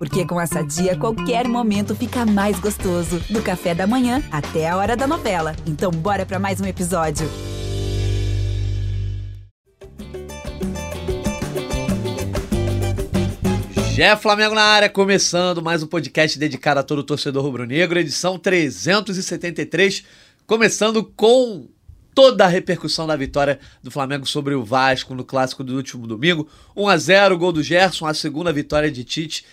Porque com essa dia, qualquer momento fica mais gostoso. Do café da manhã até a hora da novela. Então, bora para mais um episódio. Jé Flamengo na área, começando mais um podcast dedicado a todo torcedor rubro-negro, edição 373, começando com toda a repercussão da vitória do Flamengo sobre o Vasco no clássico do último domingo. 1 a 0 gol do Gerson, a segunda vitória de Tite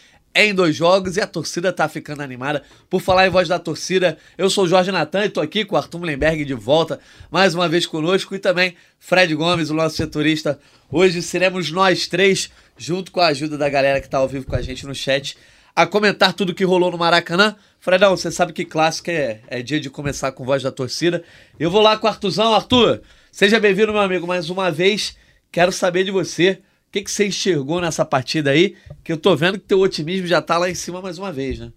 em dois jogos e a torcida tá ficando animada. Por falar em voz da torcida, eu sou o Jorge Natan e tô aqui com o Arthur Lemberg de volta mais uma vez conosco e também Fred Gomes, o nosso setorista. Hoje seremos nós três, junto com a ajuda da galera que tá ao vivo com a gente no chat, a comentar tudo que rolou no Maracanã. Fredão, você sabe que clássico é, é dia de começar com voz da torcida. Eu vou lá com o Arthurzão. Arthur, seja bem-vindo, meu amigo, mais uma vez. Quero saber de você que, que você enxergou nessa partida aí? Que eu tô vendo que teu otimismo já tá lá em cima mais uma vez, né?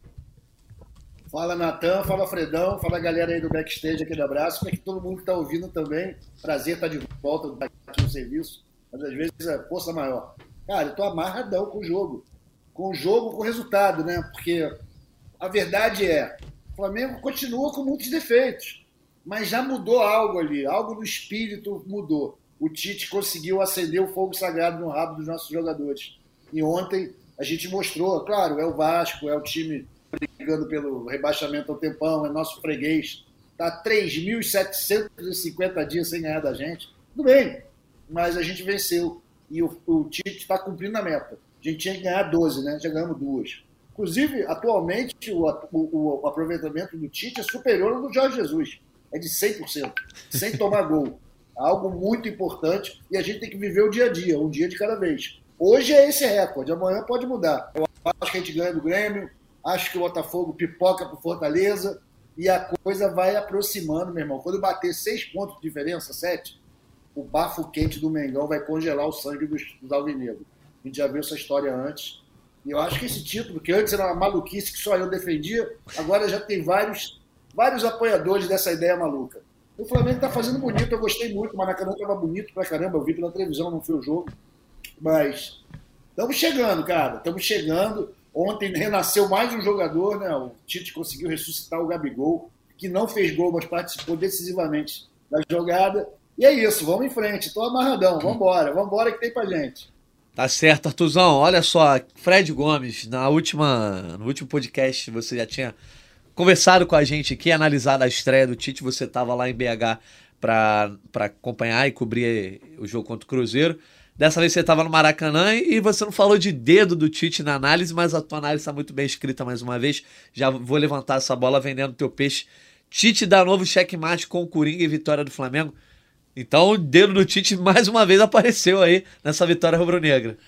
Fala Natan, fala Fredão, fala a galera aí do backstage aqui do abraço, para que todo mundo que tá ouvindo também. Prazer estar tá de volta aqui no serviço, mas às vezes é força maior. Cara, eu tô amarradão com o jogo. Com o jogo, com o resultado, né? Porque a verdade é, o Flamengo continua com muitos defeitos, mas já mudou algo ali, algo no espírito mudou o Tite conseguiu acender o fogo sagrado no rabo dos nossos jogadores. E ontem a gente mostrou, claro, é o Vasco, é o time brigando pelo rebaixamento ao tempão, é nosso freguês. Está 3.750 dias sem ganhar da gente. Tudo bem, mas a gente venceu. E o, o Tite está cumprindo a meta. A gente tinha que ganhar 12, né? Já ganhamos duas. Inclusive, atualmente, o, o, o aproveitamento do Tite é superior ao do Jorge Jesus. É de 100%, sem tomar gol algo muito importante e a gente tem que viver o dia a dia, um dia de cada vez. Hoje é esse recorde, amanhã pode mudar. Eu acho que a gente ganha do Grêmio, acho que o Botafogo pipoca para Fortaleza e a coisa vai aproximando, meu irmão. Quando bater seis pontos de diferença, sete, o bafo quente do Mengão vai congelar o sangue dos, dos alvinegros. A gente já viu essa história antes. E eu acho que esse título, que antes era uma maluquice que só eu defendia, agora já tem vários, vários apoiadores dessa ideia maluca. O Flamengo está fazendo bonito, eu gostei muito. O Maracanã estava bonito pra caramba, eu vi pela televisão, não foi o jogo. Mas estamos chegando, cara, estamos chegando. Ontem renasceu mais um jogador, né? O Tite conseguiu ressuscitar o Gabigol, que não fez gol, mas participou decisivamente da jogada. E é isso, vamos em frente. Estou amarradão, vamos embora que tem pra gente. Tá certo, Artuzão. Olha só, Fred Gomes, na última, no último podcast você já tinha conversado com a gente aqui, analisado a estreia do Tite. Você estava lá em BH para acompanhar e cobrir o jogo contra o Cruzeiro. Dessa vez você estava no Maracanã e você não falou de dedo do Tite na análise, mas a tua análise está muito bem escrita mais uma vez. Já vou levantar essa bola vendendo teu peixe. Tite dá novo checkmate com o Coringa e vitória do Flamengo. Então o dedo do Tite mais uma vez apareceu aí nessa vitória rubro-negra.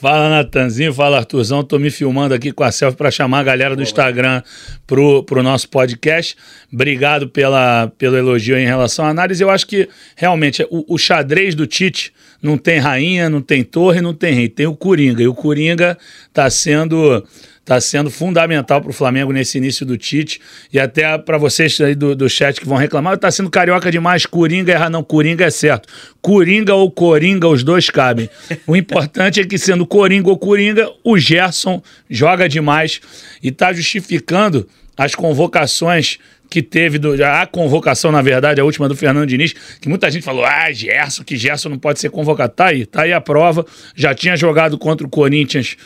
Fala, Natanzinho. Fala, Arthurzão. Tô me filmando aqui com a selfie para chamar a galera do Instagram pro, pro nosso podcast. Obrigado pela, pelo elogio em relação à análise. Eu acho que, realmente, o, o xadrez do Tite não tem rainha, não tem torre, não tem rei. Tem o Coringa. E o Coringa tá sendo está sendo fundamental para o Flamengo nesse início do Tite. E até para vocês aí do, do chat que vão reclamar, está sendo carioca demais, Coringa erra. Não, Coringa é certo. Coringa ou Coringa, os dois cabem. O importante é que, sendo Coringa ou Coringa, o Gerson joga demais e está justificando as convocações que teve, do, a convocação, na verdade, a última do Fernando Diniz, que muita gente falou, ah, Gerson, que Gerson não pode ser convocado. Tá aí, tá aí a prova. Já tinha jogado contra o Corinthians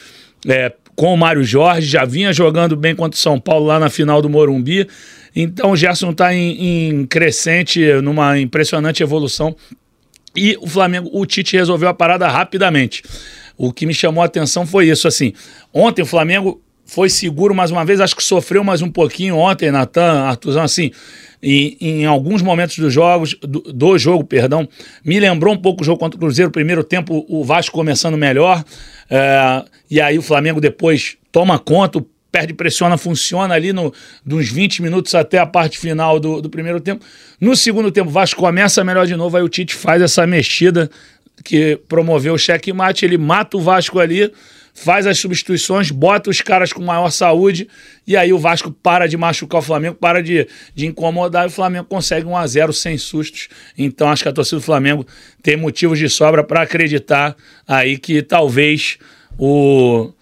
é, com o Mário Jorge, já vinha jogando bem contra o São Paulo lá na final do Morumbi. Então o Gerson está em, em crescente, numa impressionante evolução. E o Flamengo, o Tite resolveu a parada rapidamente. O que me chamou a atenção foi isso, assim. Ontem o Flamengo foi seguro mais uma vez, acho que sofreu mais um pouquinho ontem, Natan, Artuzão, assim, em, em alguns momentos dos jogos, do, do, jogo, perdão, me lembrou um pouco o jogo contra o Cruzeiro, primeiro tempo o Vasco começando melhor, é, e aí o Flamengo depois toma conta, perde, pressiona, funciona ali no, dos 20 minutos até a parte final do, do primeiro tempo. No segundo tempo, o Vasco começa melhor de novo, aí o Tite faz essa mexida que promoveu o checkmate, ele mata o Vasco ali, faz as substituições, bota os caras com maior saúde e aí o Vasco para de machucar o Flamengo, para de, de incomodar e o Flamengo consegue um a 0 sem sustos. Então acho que a torcida do Flamengo tem motivos de sobra para acreditar aí que talvez o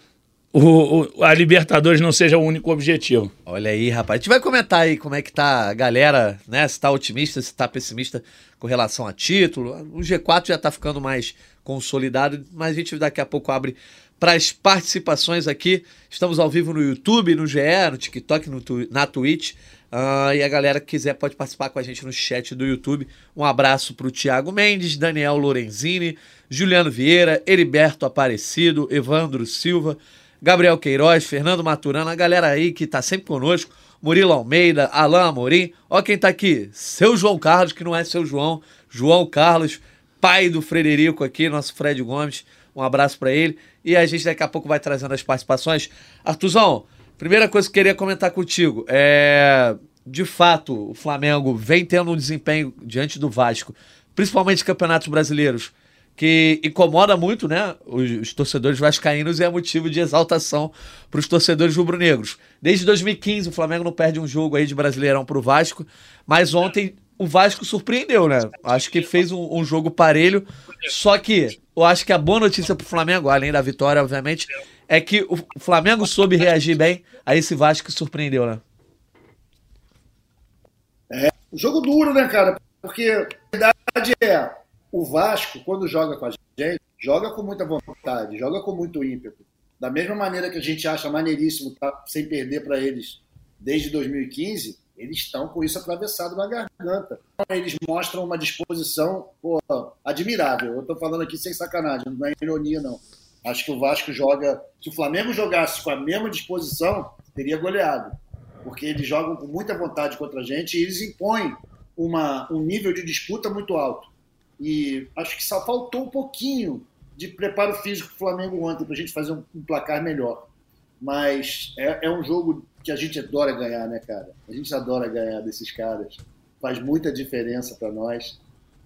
o, o, a Libertadores não seja o único objetivo. Olha aí, rapaz. A gente vai comentar aí como é que tá a galera, né? Se tá otimista, se tá pessimista com relação a título. O G4 já tá ficando mais consolidado, mas a gente daqui a pouco abre para as participações aqui. Estamos ao vivo no YouTube, no GE, no TikTok, no, na Twitch. Uh, e a galera que quiser pode participar com a gente no chat do YouTube. Um abraço para o Thiago Mendes, Daniel Lorenzini, Juliano Vieira, Heriberto Aparecido, Evandro Silva, Gabriel Queiroz, Fernando Maturano, a galera aí que está sempre conosco. Murilo Almeida, Alain Amorim. Ó quem está aqui, seu João Carlos, que não é seu João, João Carlos, pai do Frederico aqui, nosso Fred Gomes. Um abraço para ele. E a gente daqui a pouco vai trazendo as participações. Artuzão, Primeira coisa que eu queria comentar contigo é. De fato, o Flamengo vem tendo um desempenho diante do Vasco, principalmente campeonatos brasileiros, que incomoda muito né, os, os torcedores vascaínos e é motivo de exaltação para os torcedores rubro-negros. Desde 2015, o Flamengo não perde um jogo aí de Brasileirão para o Vasco, mas ontem o Vasco surpreendeu, né? Acho que fez um, um jogo parelho, só que eu acho que a boa notícia para o Flamengo, além da vitória, obviamente, é que o Flamengo soube reagir bem a esse Vasco que surpreendeu, né? É, jogo duro, né, cara? Porque a verdade é, o Vasco, quando joga com a gente, joga com muita vontade, joga com muito ímpeto. Da mesma maneira que a gente acha maneiríssimo tá sem perder para eles desde 2015, eles estão com isso atravessado na garganta. Eles mostram uma disposição pô, admirável. Eu estou falando aqui sem sacanagem, não é ironia, não. Acho que o Vasco joga. Se o Flamengo jogasse com a mesma disposição, teria goleado. Porque eles jogam com muita vontade contra a gente e eles impõem uma, um nível de disputa muito alto. E acho que só faltou um pouquinho de preparo físico para o Flamengo ontem, para a gente fazer um, um, placar melhor. Mas é, é um jogo que a gente adora ganhar, né, cara? A gente adora ganhar desses caras. Faz muita diferença para nós.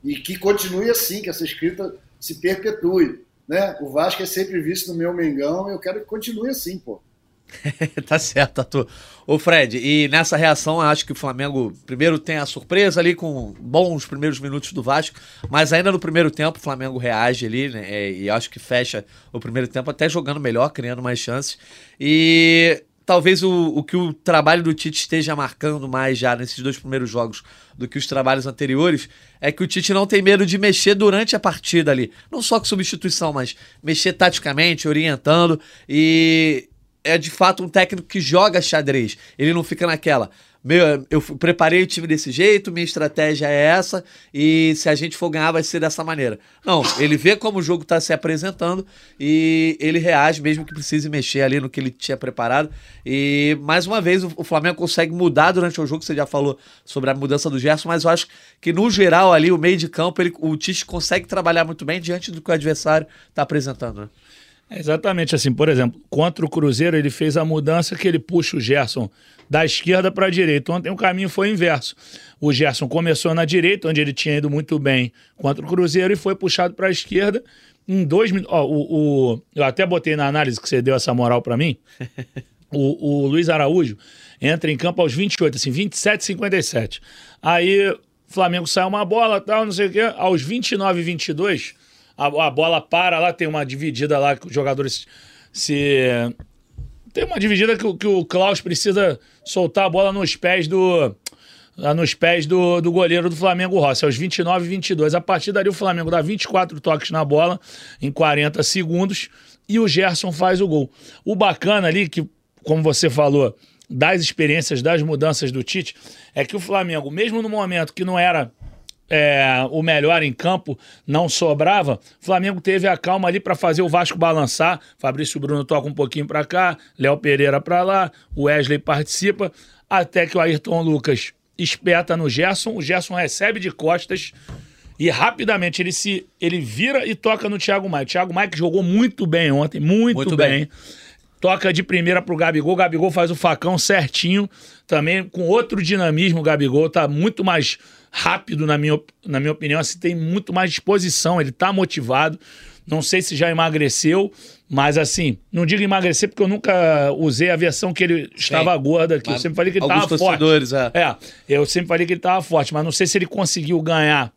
E que continue assim, que essa escrita se perpetue né? O Vasco é sempre visto no meu Mengão e eu quero que continue assim, pô. tá certo, Arthur. Ô Fred, e nessa reação, acho que o Flamengo primeiro tem a surpresa ali com bons primeiros minutos do Vasco, mas ainda no primeiro tempo o Flamengo reage ali, né? É, e acho que fecha o primeiro tempo até jogando melhor, criando mais chances. E talvez o, o que o trabalho do Tite esteja marcando mais já nesses dois primeiros jogos do que os trabalhos anteriores é que o Tite não tem medo de mexer durante a partida ali. Não só com substituição, mas mexer taticamente, orientando. E é de fato um técnico que joga xadrez. Ele não fica naquela meu, eu preparei o time desse jeito, minha estratégia é essa, e se a gente for ganhar, vai ser dessa maneira. Não, ele vê como o jogo está se apresentando e ele reage, mesmo que precise mexer ali no que ele tinha preparado. E mais uma vez, o Flamengo consegue mudar durante o jogo. Você já falou sobre a mudança do Gerson, mas eu acho que no geral ali, o meio de campo, ele, o Tite consegue trabalhar muito bem diante do que o adversário está apresentando. Né? É exatamente assim, por exemplo, contra o Cruzeiro ele fez a mudança que ele puxa o Gerson da esquerda para a direita. Ontem o caminho foi inverso. O Gerson começou na direita, onde ele tinha ido muito bem contra o Cruzeiro, e foi puxado para a esquerda. Em dois minutos. O, o, eu até botei na análise que você deu essa moral para mim. o, o Luiz Araújo entra em campo aos 28, assim, 27 57. Aí o Flamengo sai uma bola, tal, não sei o quê. Aos 29 e 22, a, a bola para lá, tem uma dividida lá que os jogadores se tem uma dividida que, que o Klaus precisa soltar a bola nos pés do nos pés do, do goleiro do Flamengo Rossi, aos 29 e 22. A partir dali, o Flamengo dá 24 toques na bola em 40 segundos e o Gerson faz o gol. O bacana ali, que, como você falou, das experiências, das mudanças do Tite, é que o Flamengo, mesmo no momento que não era é, o melhor em campo, não sobrava, o Flamengo teve a calma ali para fazer o Vasco balançar. Fabrício Bruno toca um pouquinho para cá, Léo Pereira para lá, o Wesley participa, até que o Ayrton Lucas espeta no Gerson, o Gerson recebe de costas e rapidamente ele se ele vira e toca no Thiago Maia. O Thiago Maia que jogou muito bem ontem, muito, muito bem. bem. Toca de primeira pro Gabigol, o Gabigol faz o facão certinho, também com outro dinamismo, o Gabigol tá muito mais rápido, na minha, na minha opinião, assim, tem muito mais disposição, ele tá motivado. Não sei se já emagreceu, mas assim, não digo emagrecer porque eu nunca usei a versão que ele estava Sim. gorda aqui. Eu sempre falei que ele estava forte. É. é, eu sempre falei que ele estava forte, mas não sei se ele conseguiu ganhar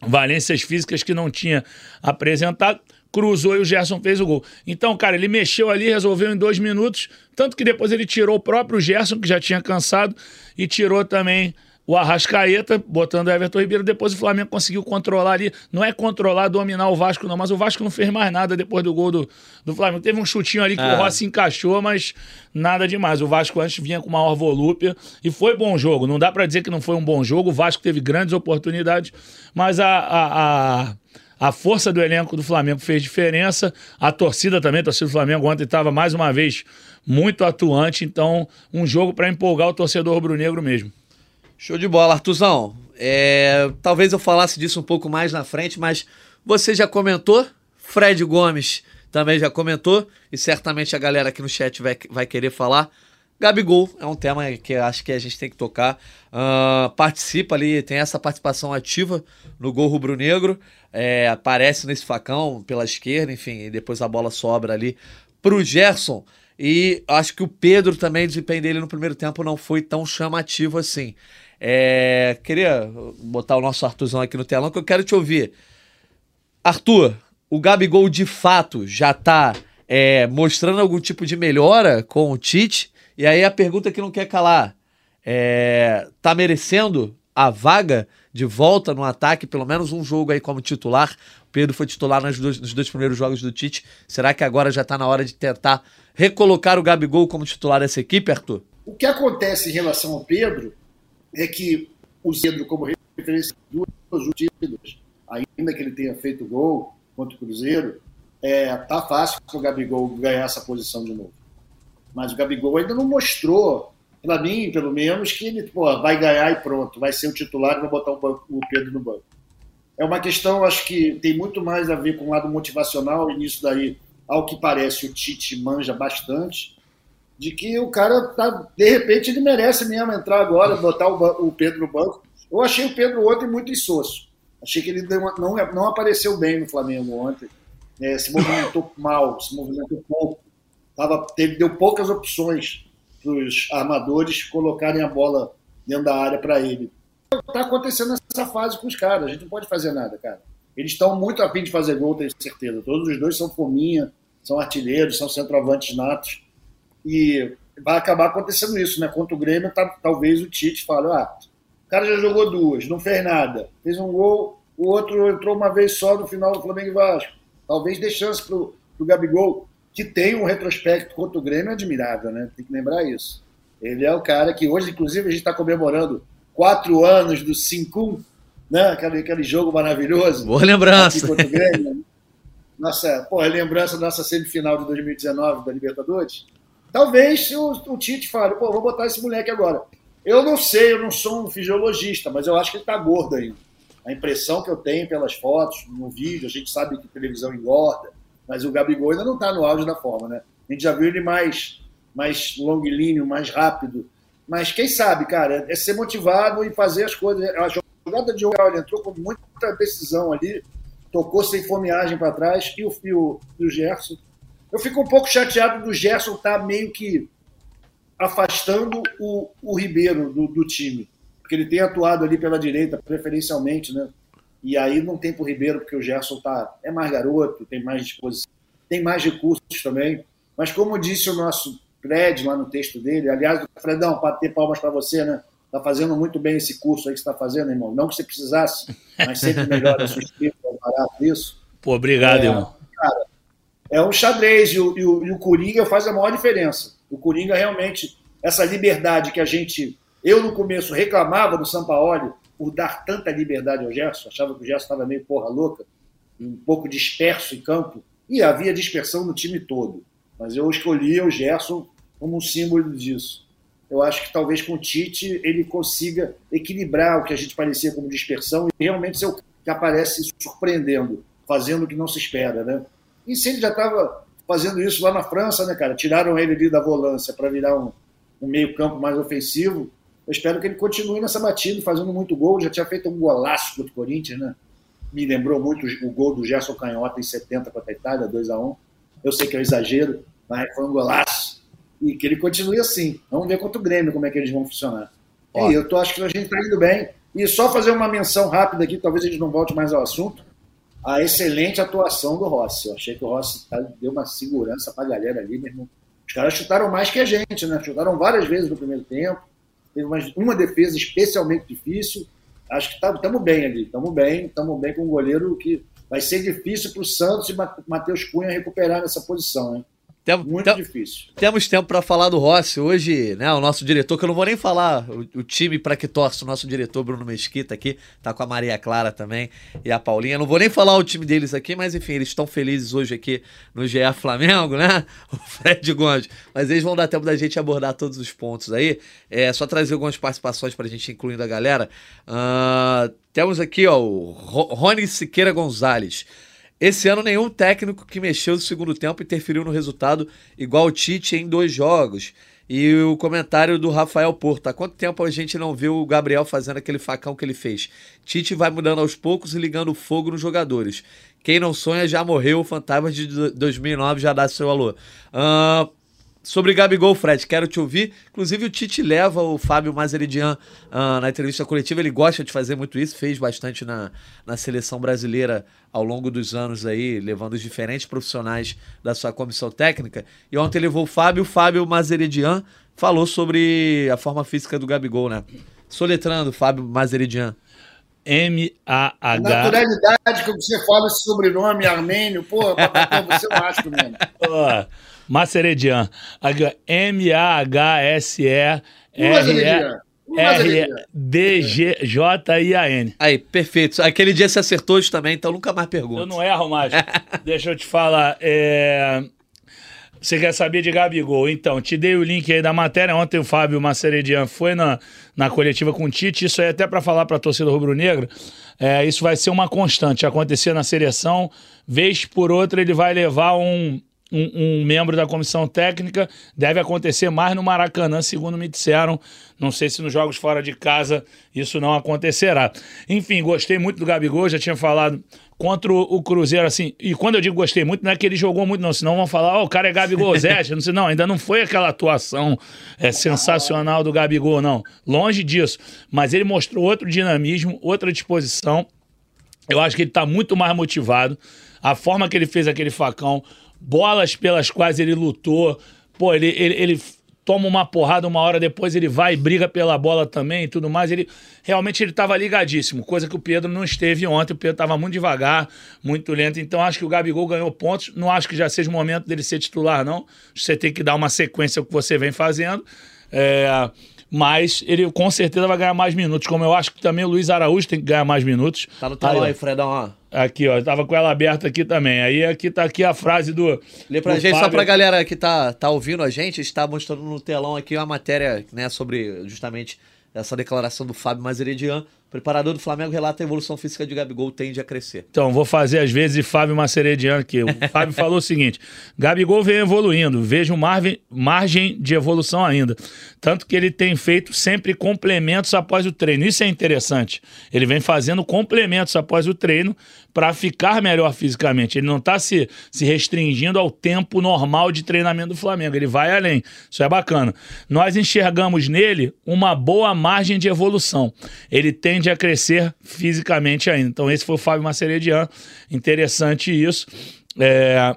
valências físicas que não tinha apresentado. Cruzou e o Gerson fez o gol. Então, cara, ele mexeu ali, resolveu em dois minutos, tanto que depois ele tirou o próprio Gerson, que já tinha cansado, e tirou também o Arrascaeta, botando o Everton Ribeiro. Depois o Flamengo conseguiu controlar ali. Não é controlar, dominar o Vasco, não, mas o Vasco não fez mais nada depois do gol do, do Flamengo. Teve um chutinho ali que o Rossi encaixou, mas nada demais. O Vasco antes vinha com maior volúpia e foi bom jogo. Não dá para dizer que não foi um bom jogo. O Vasco teve grandes oportunidades, mas a, a, a a força do elenco do Flamengo fez diferença. A torcida também, a torcida do Flamengo ontem estava mais uma vez muito atuante. Então, um jogo para empolgar o torcedor rubro-negro mesmo. Show de bola, Artuzão. É, talvez eu falasse disso um pouco mais na frente, mas você já comentou, Fred Gomes também já comentou, e certamente a galera aqui no chat vai, vai querer falar. Gabigol é um tema que acho que a gente tem que tocar. Uh, participa ali, tem essa participação ativa no gol rubro-negro. É, aparece nesse facão pela esquerda, enfim, e depois a bola sobra ali pro Gerson. E acho que o Pedro também, o desempenho dele no primeiro tempo não foi tão chamativo assim. É, queria botar o nosso Arthurzão aqui no telão que eu quero te ouvir. Arthur, o Gabigol de fato já está é, mostrando algum tipo de melhora com o Tite? E aí a pergunta que não quer calar: é, tá merecendo a vaga de volta no ataque, pelo menos um jogo aí como titular? O Pedro foi titular nos dois, nos dois primeiros jogos do Tite. Será que agora já está na hora de tentar recolocar o Gabigol como titular dessa equipe, Arthur? O que acontece em relação ao Pedro é que o Pedro, como referência duas últimas, ainda que ele tenha feito gol contra o Cruzeiro, é, tá fácil para o Gabigol ganhar essa posição de novo. Mas o Gabigol ainda não mostrou, para mim, pelo menos, que ele pô, vai ganhar e pronto, vai ser o titular e vai botar o, Pedro no banco. É uma questão, acho que tem muito mais a ver com o lado motivacional, e nisso daí, ao que parece, o Tite manja bastante de que o cara tá, de repente ele merece mesmo entrar agora, botar o, o Pedro no banco. Eu achei o Pedro ontem muito insosso. Achei que ele não, não apareceu bem no Flamengo ontem. É, se movimentou mal, se movimentou pouco. Tava, teve, deu poucas opções para os armadores colocarem a bola dentro da área para ele. Está acontecendo essa fase com os caras. A gente não pode fazer nada, cara. Eles estão muito afim de fazer gol, tenho certeza. Todos os dois são fominha, são artilheiros, são centroavantes natos. E vai acabar acontecendo isso, né? Contra o Grêmio, tá, talvez o Tite fale, ah, o cara já jogou duas, não fez nada, fez um gol, o outro entrou uma vez só no final do Flamengo e Vasco. Talvez dê chance pro, pro Gabigol, que tem um retrospecto contra o Grêmio admirável, né? Tem que lembrar isso. Ele é o cara que hoje, inclusive, a gente está comemorando quatro anos do 5 né? Aquele, aquele jogo maravilhoso. Boa lembrança. Grêmio. Né? Nossa, pô, lembrança da nossa semifinal de 2019 da Libertadores. Talvez o, o Tite fale, pô, vou botar esse moleque agora. Eu não sei, eu não sou um fisiologista, mas eu acho que ele tá gordo ainda. A impressão que eu tenho pelas fotos, no vídeo, a gente sabe que televisão engorda, mas o Gabigol ainda não está no auge da forma, né? A gente já viu ele mais, mais longilíneo, mais rápido. Mas quem sabe, cara, é ser motivado e fazer as coisas. A jogada de jogo, ele entrou com muita decisão ali, tocou sem fomeagem para trás, e o, e o, e o Gerson eu fico um pouco chateado do Gerson estar tá meio que afastando o, o Ribeiro do, do, time, porque ele tem atuado ali pela direita, preferencialmente, né? E aí não tem para o Ribeiro, porque o Gerson tá, é mais garoto, tem mais disposição, tem mais recursos também. Mas como disse o nosso Fred lá no texto dele, aliás, Fredão, para ter palmas para você, né? Tá fazendo muito bem esse curso aí que você está fazendo, irmão. Não que você precisasse, mas sempre melhor a sua escrita, é barato isso. Pô, obrigado, é, irmão. Cara, é um xadrez e o, e o, e o Coringa faz a maior diferença. O Coringa realmente, essa liberdade que a gente, eu no começo reclamava do Sampaoli por dar tanta liberdade ao Gerson, achava que o Gerson estava meio porra louca, um pouco disperso em campo, e havia dispersão no time todo. Mas eu escolhi o Gerson como um símbolo disso. Eu acho que talvez com o Tite ele consiga equilibrar o que a gente parecia como dispersão e realmente ser o que aparece surpreendendo, fazendo o que não se espera, né? E se ele já estava fazendo isso lá na França, né, cara? Tiraram ele ali da volância para virar um, um meio-campo mais ofensivo. Eu espero que ele continue nessa batida, fazendo muito gol. Já tinha feito um golaço contra o Corinthians, né? Me lembrou muito o gol do Gerson Canhota em 70 contra a Itália, 2 a 1 Eu sei que é um exagero, mas foi um golaço. E que ele continue assim. Vamos ver contra o Grêmio como é que eles vão funcionar. E eu tô, acho que a gente está indo bem. E só fazer uma menção rápida aqui, talvez a gente não volte mais ao assunto. a excelente atuação do Rossi. Eu achei que o Rossi tá, deu uma segurança para a galera ali, mesmo. Os caras chutaram mais que a gente, né? Chutaram várias vezes no primeiro tempo. Teve uma, uma defesa especialmente difícil. Acho que estamos bem ali, estamos bem, estamos bem com um goleiro que vai ser difícil para o Santos e Matheus Cunha recuperar nessa posição, hein? Tem, Muito tem, difícil. Temos tempo para falar do Rossi. Hoje, né, o nosso diretor, que eu não vou nem falar o, o time para que torce, o nosso diretor Bruno Mesquita aqui, tá com a Maria Clara também e a Paulinha. Não vou nem falar o time deles aqui, mas enfim, eles estão felizes hoje aqui no GE Flamengo, né? O Fred Gomes. Mas eles vão dar tempo da gente abordar todos os pontos aí. É só trazer algumas participações para a gente, incluindo a galera. Uh, temos aqui, ó, o Rony Siqueira Gonzalez. Esse ano, nenhum técnico que mexeu no segundo tempo interferiu no resultado, igual o Tite em dois jogos. E o comentário do Rafael Porto. Há quanto tempo a gente não viu o Gabriel fazendo aquele facão que ele fez? Tite vai mudando aos poucos e ligando fogo nos jogadores. Quem não sonha já morreu. O Fantasma de 2009 já dá seu alô. Uh, Sobre Gabigol, Fred, quero te ouvir. Inclusive, o Tite leva o Fábio Mazeridian uh, na entrevista coletiva. Ele gosta de fazer muito isso, fez bastante na, na seleção brasileira ao longo dos anos aí, levando os diferentes profissionais da sua comissão técnica. E ontem levou o Fábio, o Fábio Mazeridian falou sobre a forma física do Gabigol, né? Soletrando, Fábio Mazeridian. M-A-H. Naturalidade que você fala esse sobrenome armênio, pô, você não acha mesmo. Maceredian. M-A-H-S-E-R-D-G-J-I-A-N. Aí, perfeito. Aquele dia você acertou isso também, então nunca mais pergunto. Eu não erro mais. Deixa eu te falar. É... Você quer saber de Gabigol? Então, te dei o link aí da matéria. Ontem o Fábio Maceredian foi na, na coletiva com o Tite. Isso aí é até para falar para a torcida rubro-negra. É, isso vai ser uma constante. Acontecer na seleção, vez por outra, ele vai levar um, um, um, membro da comissão técnica. Deve acontecer mais no Maracanã, segundo me disseram. Não sei se nos jogos fora de casa isso não acontecerá. Enfim, gostei muito do Gabigol, já tinha falado contra o Cruzeiro, assim. E quando eu digo gostei muito, não é que ele jogou muito, não. Senão vão falar, ó, oh, o cara é Gabigol Zé. não sei, não, ainda não foi aquela atuação é, sensacional do Gabigol, não. Longe disso. Mas ele mostrou outro dinamismo, outra disposição. Eu acho que ele está muito mais motivado. A forma que ele fez aquele facão, bolas pelas quais ele lutou. Pô, ele, ele, ele toma uma porrada uma hora depois, ele vai e briga pela bola também e tudo mais. Ele realmente ele estava ligadíssimo, coisa que o Pedro não esteve ontem. O Pedro estava muito devagar, muito lento. Então acho que o Gabigol ganhou pontos. Não acho que já seja o momento dele ser titular, não. Você tem que dar uma sequência ao que você vem fazendo. É, mas ele com certeza vai ganhar mais minutos, como eu acho que também o Luiz Araújo tem que ganhar mais minutos. Tá no telão aí, aí Fredão, ó. Aqui, ó, tava com ela aberta aqui também. Aí aqui tá aqui a frase do. Lê pra do gente, Fábio. só pra galera que tá, tá ouvindo a gente, está mostrando no telão aqui uma matéria, né, sobre justamente essa declaração do Fábio Mazeredian preparador do Flamengo relata a evolução física de Gabigol tende a crescer. Então, vou fazer às vezes Fábio Macerediano aqui. O Fábio falou o seguinte: Gabigol vem evoluindo, vejo margem, margem de evolução ainda. Tanto que ele tem feito sempre complementos após o treino. Isso é interessante. Ele vem fazendo complementos após o treino para ficar melhor fisicamente. Ele não está se, se restringindo ao tempo normal de treinamento do Flamengo. Ele vai além. Isso é bacana. Nós enxergamos nele uma boa margem de evolução. Ele tem tende a crescer fisicamente ainda. Então, esse foi o Fábio Maceredian. Interessante isso. É...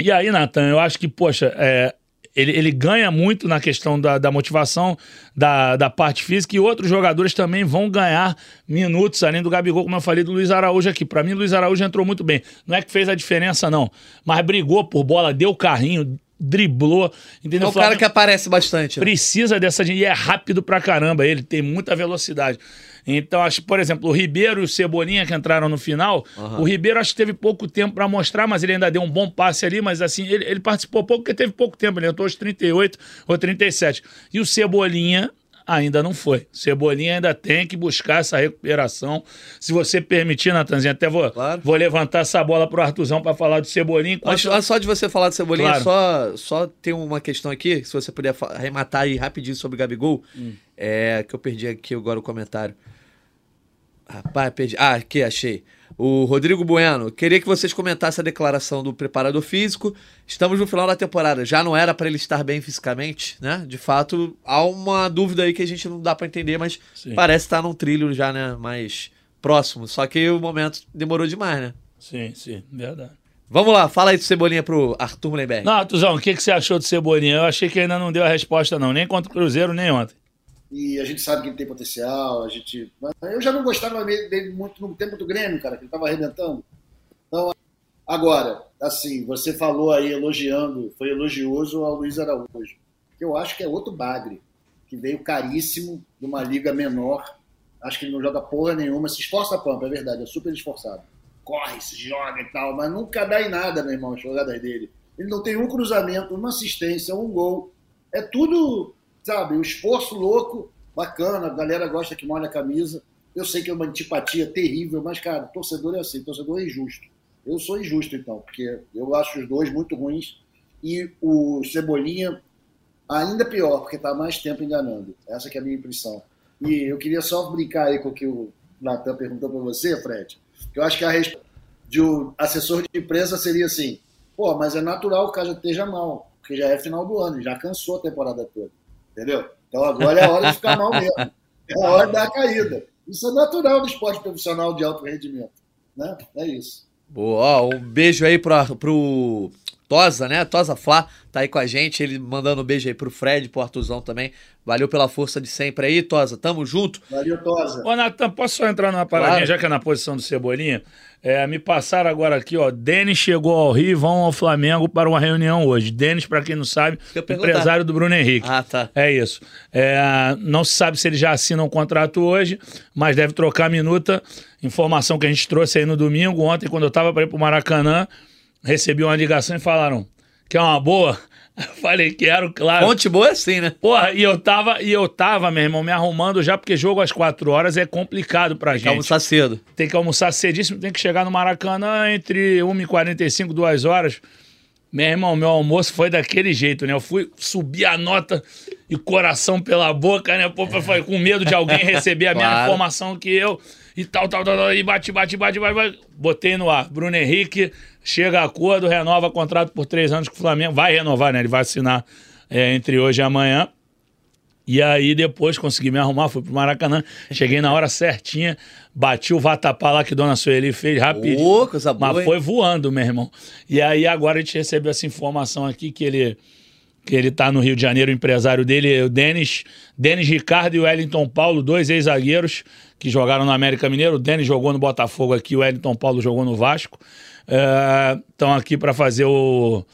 E aí, Natan, eu acho que, poxa, é... ele, ele ganha muito na questão da, da motivação, da, da parte física, e outros jogadores também vão ganhar minutos, além do Gabigol, como eu falei do Luiz Araújo aqui. Para mim, Luiz Araújo entrou muito bem. Não é que fez a diferença, não, mas brigou por bola, deu carrinho, driblou. Entendeu? É o cara que aparece bastante. Né? Precisa dessa gente. E é rápido pra caramba. Ele tem muita velocidade. Então, acho por exemplo, o Ribeiro e o Cebolinha que entraram no final, uhum. o Ribeiro acho que teve pouco tempo para mostrar, mas ele ainda deu um bom passe ali, mas assim, ele, ele participou pouco porque teve pouco tempo, ele entrou aos 38 ou 37. E o Cebolinha ainda não foi. Cebolinha ainda tem que buscar essa recuperação. Se você permitir, Natanzinho, até vou, claro. vou levantar essa bola pro Artuzão para falar do Cebolinha. Enquanto... Mas, só de você falar do Cebolinha, claro. só, só tem uma questão aqui, se você puder arrematar aí rapidinho sobre o Gabigol, hum. é, que eu perdi aqui agora o comentário. Rapaz, perdi. Ah, aqui, achei. O Rodrigo Bueno, queria que vocês comentassem a declaração do preparador físico. Estamos no final da temporada, já não era para ele estar bem fisicamente, né? De fato, há uma dúvida aí que a gente não dá para entender, mas Sim. parece estar num trilho já, né? Mais próximo. Só que o momento demorou demais, né? Sim, sim, verdade. Vamos lá, fala aí de Cebolinha pro Arthur Mullenberg. Não, Tuzão, o que, que você achou de Cebolinha? Eu achei que ainda não deu a resposta, não. Nem contra o Cruzeiro, nem ontem. E a gente sabe que ele tem potencial, a gente. Eu já não gostava dele muito no tempo do Grêmio, cara, que ele tava arrebentando. Então, agora, assim, você falou aí elogiando, foi elogioso ao Luiz Araújo. Que eu acho que é outro bagre, que veio caríssimo de uma liga menor. Acho que ele não joga porra nenhuma, se esforça a pampa, é verdade, é super esforçado corre, se joga e tal, mas nunca dá em nada, meu irmão, as jogadas dele. Ele não tem um cruzamento, uma assistência, um gol. É tudo, sabe, um esforço louco, bacana, a galera gosta que molha a camisa. Eu sei que é uma antipatia terrível, mas, cara, torcedor é assim, torcedor é injusto. Eu sou injusto, então, porque eu acho os dois muito ruins e o Cebolinha ainda pior, porque está mais tempo enganando. Essa é a minha impressão. E eu queria só brincar aí com o que o Natan perguntou para você, Fred. Eu acho que a resposta de um assessor de imprensa seria assim: pô, mas é natural que o cara esteja mal, porque já é final do ano, já cansou a temporada toda. Entendeu? Então agora é a hora de ficar mal mesmo. É a hora da caída. Isso é natural no esporte profissional de alto rendimento. Né? É isso. Boa, um beijo aí pro, pro Tosa, né? Tosa Flá tá aí com a gente, ele mandando um beijo aí pro Fred, pro Artuzão também. Valeu pela força de sempre aí, Tosa. Tamo junto. Valeu, Tosa. Ô, Natan, posso só entrar numa paradinha, claro. já que é na posição do Cebolinha? É, me passaram agora aqui, ó. Denis chegou ao Rio, vão ao Flamengo para uma reunião hoje. Denis, para quem não sabe, empresário do Bruno Henrique. Ah, tá. É isso. É, não se sabe se ele já assina um contrato hoje, mas deve trocar a minuta. Informação que a gente trouxe aí no domingo. Ontem, quando eu tava para ir pro Maracanã, recebi uma ligação e falaram que é uma boa. Eu falei, quero, claro. Fonte boa é assim, né? Porra, e eu tava, e eu tava, meu irmão, me arrumando já, porque jogo às quatro horas é complicado pra tem gente. Tem que almoçar cedo. Tem que almoçar cedíssimo, tem que chegar no Maracanã entre 1h45 e 2 horas. Meu irmão, meu almoço foi daquele jeito, né? Eu fui subir a nota e coração pela boca, né? Pô, foi com medo de alguém receber a claro. mesma informação que eu e tal, tal, tal, tal, e bate, bate, bate, bate, bate. Botei no ar. Bruno Henrique chega a acordo, renova contrato por três anos com o Flamengo. Vai renovar, né? Ele vai assinar é, entre hoje e amanhã. E aí depois consegui me arrumar, fui pro Maracanã, cheguei na hora certinha, bati o vatapá lá que Dona Sueli fez rapidinho. Ô, coisa boa, mas foi voando, meu irmão. E aí agora a gente recebeu essa informação aqui que ele que ele tá no Rio de Janeiro, o empresário dele, o Denis, Denis Ricardo e o Wellington Paulo, dois ex-zagueiros que jogaram no América Mineiro. O Denis jogou no Botafogo aqui, o Wellington Paulo jogou no Vasco. Estão é, aqui para fazer o,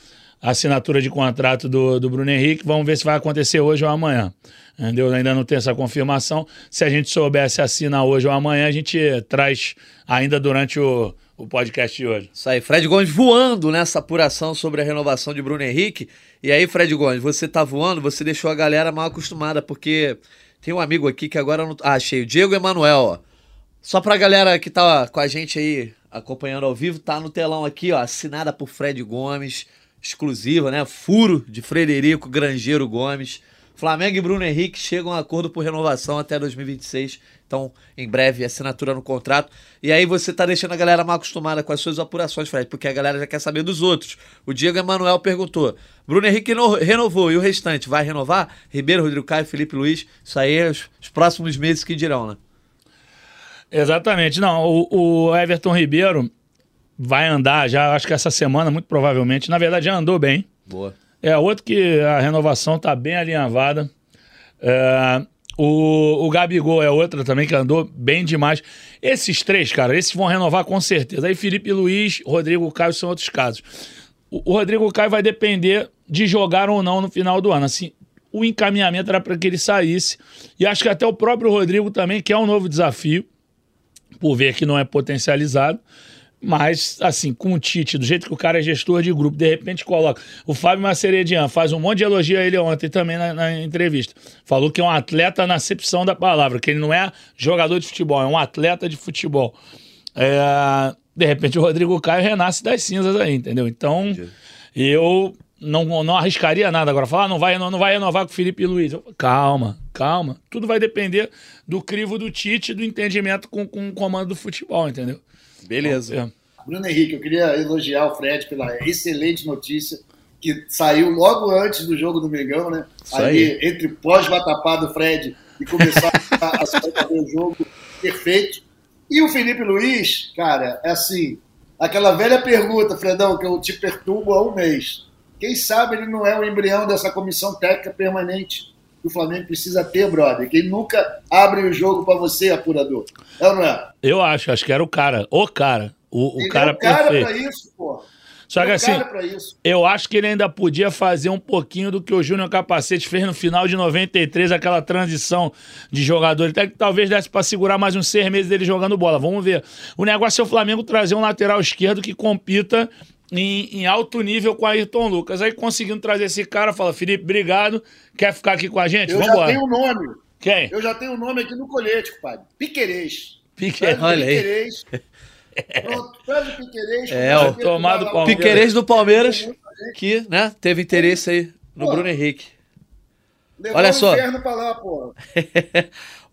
a assinatura de contrato do, do Bruno Henrique. Vamos ver se vai acontecer hoje ou amanhã. Entendeu? Ainda não tem essa confirmação. Se a gente soubesse assinar hoje ou amanhã, a gente traz ainda durante o, o podcast de hoje. Isso aí, Fred Gomes voando nessa apuração sobre a renovação de Bruno Henrique. E aí, Fred Gomes, você tá voando, você deixou a galera mal acostumada, porque tem um amigo aqui que agora não. Ah, achei, o Diego Emanuel, ó. Só pra galera que tá com a gente aí acompanhando ao vivo, tá no telão aqui, ó, assinada por Fred Gomes, exclusiva, né? Furo de Frederico Grangeiro Gomes. Flamengo e Bruno Henrique chegam a acordo por renovação até 2026. Então, em breve, assinatura no contrato. E aí você tá deixando a galera mal acostumada com as suas apurações, Fred, porque a galera já quer saber dos outros. O Diego Emanuel perguntou: Bruno Henrique renovou e o restante vai renovar? Ribeiro, Rodrigo Caio, Felipe Luiz. Isso aí é os, os próximos meses que dirão, né? Exatamente. Não, o, o Everton Ribeiro vai andar já, acho que essa semana, muito provavelmente. Na verdade, já andou bem. Boa. É outro que a renovação está bem alinhavada. É, o, o Gabigol é outra também que andou bem demais. Esses três, cara, esses vão renovar com certeza. Aí Felipe Luiz, Rodrigo Caio são outros casos. O, o Rodrigo Caio vai depender de jogar ou não no final do ano. Assim, o encaminhamento era para que ele saísse. E acho que até o próprio Rodrigo também quer um novo desafio, por ver que não é potencializado. Mas, assim, com o Tite, do jeito que o cara é gestor de grupo, de repente coloca. O Fábio Maceredian faz um monte de elogio a ele ontem também na, na, entrevista. Falou que é um atleta na acepção da palavra, que ele não é jogador de futebol, é um atleta de futebol. É, de repente o Rodrigo Caio renasce das cinzas aí, entendeu? Então, eu não, não arriscaria nada agora. Falar, ah, não, vai, não, não vai renovar com o Felipe Luiz. Eu, calma, calma. Tudo vai depender do crivo do Tite, do entendimento com, com o comando do futebol, entendeu? Beleza. Bom, é. Bruno Henrique, eu queria elogiar o Fred pela excelente notícia que saiu logo antes do jogo do Mengão, né? Isso Ali, aí. entre pós-vatapá do Fred e começar a fazer o jogo perfeito. E o Felipe Luiz, cara, é assim, aquela velha pergunta, Fredão, que eu te perturbo há um mês. Quem sabe ele não é o embrião dessa comissão técnica permanente que o Flamengo precisa ter, brother. Quem nunca abre o jogo para você, apurador. É ou não é? Eu acho, acho que era o cara. O cara. O, o Ele cara é o cara perfeito. pra isso, pô. Só que Ele é o assim, eu acho que ele ainda podia fazer um pouquinho do que o Júnior Capacete fez no final de 93, aquela transição de jogador. Ele até que talvez desse pra segurar mais uns seis meses dele jogando bola. Vamos ver. O negócio é o Flamengo trazer um lateral esquerdo que compita em, em alto nível com o Ayrton Lucas. Aí conseguindo trazer esse cara, fala, Felipe, obrigado. Quer ficar aqui com a gente? Eu Vamos já embora. tenho o nome. Quem? Eu já tenho o nome aqui no colete, compadre. Piquerez. Pique... Traz o olha aí. Piquerez. Pronto, traz o Piquerez. É, o tomado Palmeiras. Piquerez do Palmeiras, que né, teve interesse aí no Pô. Bruno Henrique. Olha o só. inferno pra lá, pô.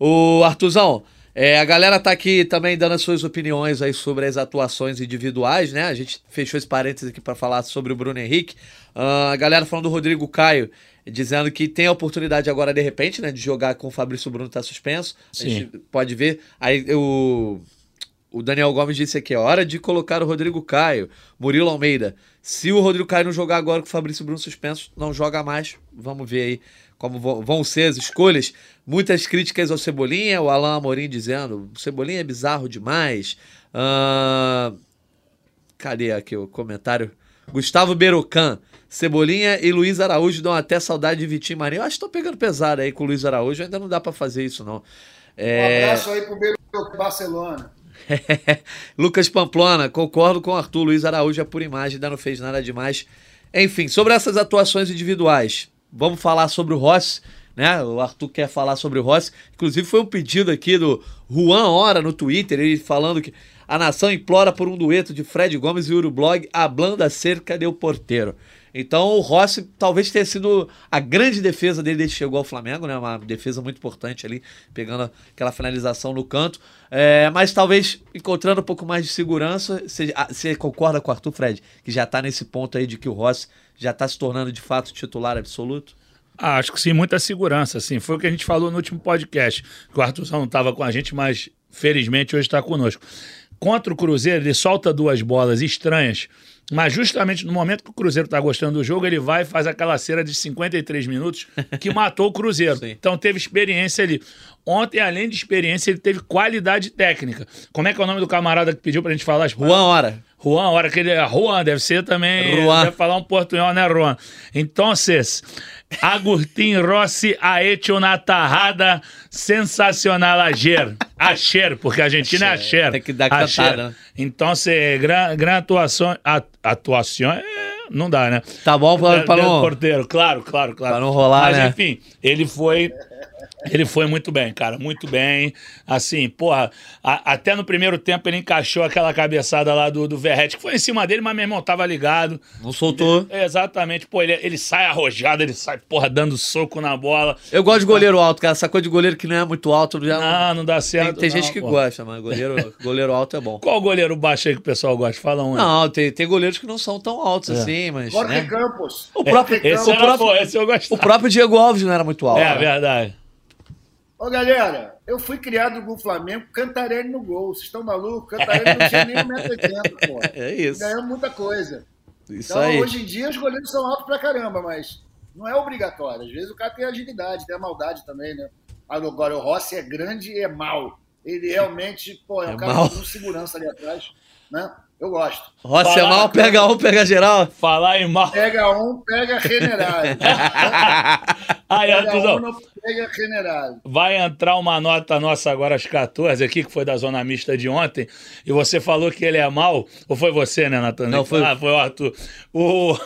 o Artuzão, é, a galera tá aqui também dando as suas opiniões aí sobre as atuações individuais, né? A gente fechou esse parênteses aqui para falar sobre o Bruno Henrique. Ah, a galera falando do Rodrigo Caio, dizendo que tem a oportunidade agora, de repente, né, de jogar com o Fabrício Bruno tá suspenso. A Sim. gente pode ver. Aí o. O Daniel Gomes disse aqui, é hora de colocar o Rodrigo Caio, Murilo Almeida. Se o Rodrigo Caio não jogar agora com o Fabrício Bruno suspenso, não joga mais. Vamos ver aí como vão ser as escolhas. Muitas críticas ao Cebolinha, o Alain Amorim dizendo, o Cebolinha é bizarro demais. Ahn, cadê aqui o comentário? Gustavo Berocan, Cebolinha e Luiz Araújo dão até saudade de Vitinho Marinho. Eu acho que tô pegando pesado aí com o Luiz Araújo, ainda não dá pra fazer isso não. Um É... abraço aí pro Beiro Barcelona. Lucas Pamplona, concordo com o Arthur. Luiz Araújo é por imagem, ainda não fez nada demais. Enfim, sobre essas atuações individuais, vamos falar sobre o Rossi, né? O Arthur quer falar sobre o Rossi. Inclusive, foi um pedido aqui do Juan Hora no Twitter, ele falando que a nação implora por um dueto de Fred Gomes e Urublog, hablando acerca do porteiro. Então, o Rossi talvez tenha sido a grande defesa dele desde que chegou ao Flamengo, né? Uma defesa muito importante ali, pegando aquela finalização no canto. É, mas talvez encontrando um pouco mais de segurança. Você, concorda com o Arthur Fred, que já tá nesse ponto aí de que o Rossi já tá se tornando de fato titular absoluto? Ah, acho que sim, muita segurança, sim. Foi o que a gente falou no último podcast, que o Arthurzão não estava com a gente, mas felizmente hoje está conosco. Contra o Cruzeiro, ele solta duas bolas estranhas, mas justamente no momento que o Cruzeiro está gostando do jogo, ele vai e faz aquela cera de 53 minutos que matou o Cruzeiro. Sim. Então teve experiência ali. Ontem, além de experiência, ele teve qualidade técnica. Como é que é o nome do camarada que pediu pra gente falar? Juan Hora. Juan, hora que ele é Juan, deve ser também. Juan. Deve falar um portunhol, né, Juan? Então, Agustin Rossi una tajada sensacional ayer. Ayer, porque a Argentina é ayer. Tem que dar cantada, né? Então, gran, gran atuação. atuação é, não dá, né? Tá bom Del não. porteiro, claro, claro, claro. Pra não rolar, Mas, né? enfim, ele foi. Ele foi muito bem, cara, muito bem. Assim, porra, a- até no primeiro tempo ele encaixou aquela cabeçada lá do, do Verrete, que foi em cima dele, mas meu irmão tava ligado. Não soltou. Exatamente, pô, ele, ele sai arrojado, ele sai, porra, dando soco na bola. Eu gosto de goleiro alto, cara. Essa coisa de goleiro que não é muito alto. Já Não, não dá tem certo. tem não, gente que pô. gosta, mas goleiro, goleiro alto é bom. Qual goleiro baixo aí que o pessoal gosta? Fala um. aí. Não, tem, tem goleiros que não são tão altos É. assim, mas. Jorge né? Campos. O próprio, Esse, o, era, próprio, esse eu o gostava. próprio Diego Alves não era muito alto. É, né? verdade. Ô, galera, eu fui criado no Flamengo, Cantarelli no gol. Vocês estão malucos? Cantarelli não tinha nem 1,80m, pô. É isso. Ganhamos muita coisa. Isso Então, aí. hoje em dia, os goleiros são altos pra caramba, mas não é obrigatório. Às vezes o cara tem agilidade, tem a maldade também, né? Agora, o Rossi é grande e é mau. Ele realmente, pô, é um É cara mau. com segurança ali atrás, né? Eu gosto. Rossi é Falar- mal, pega um, pega geral. Falar em mal. Pega um, pega general. Aí, Pega Artuzão. um, pega general. Vai entrar uma nota nossa agora às 14 aqui, que foi da Zona Mista de ontem, e você falou que ele é mal, ou foi você, né, Natan? Não, foi- Ah, foi o Arthur. O,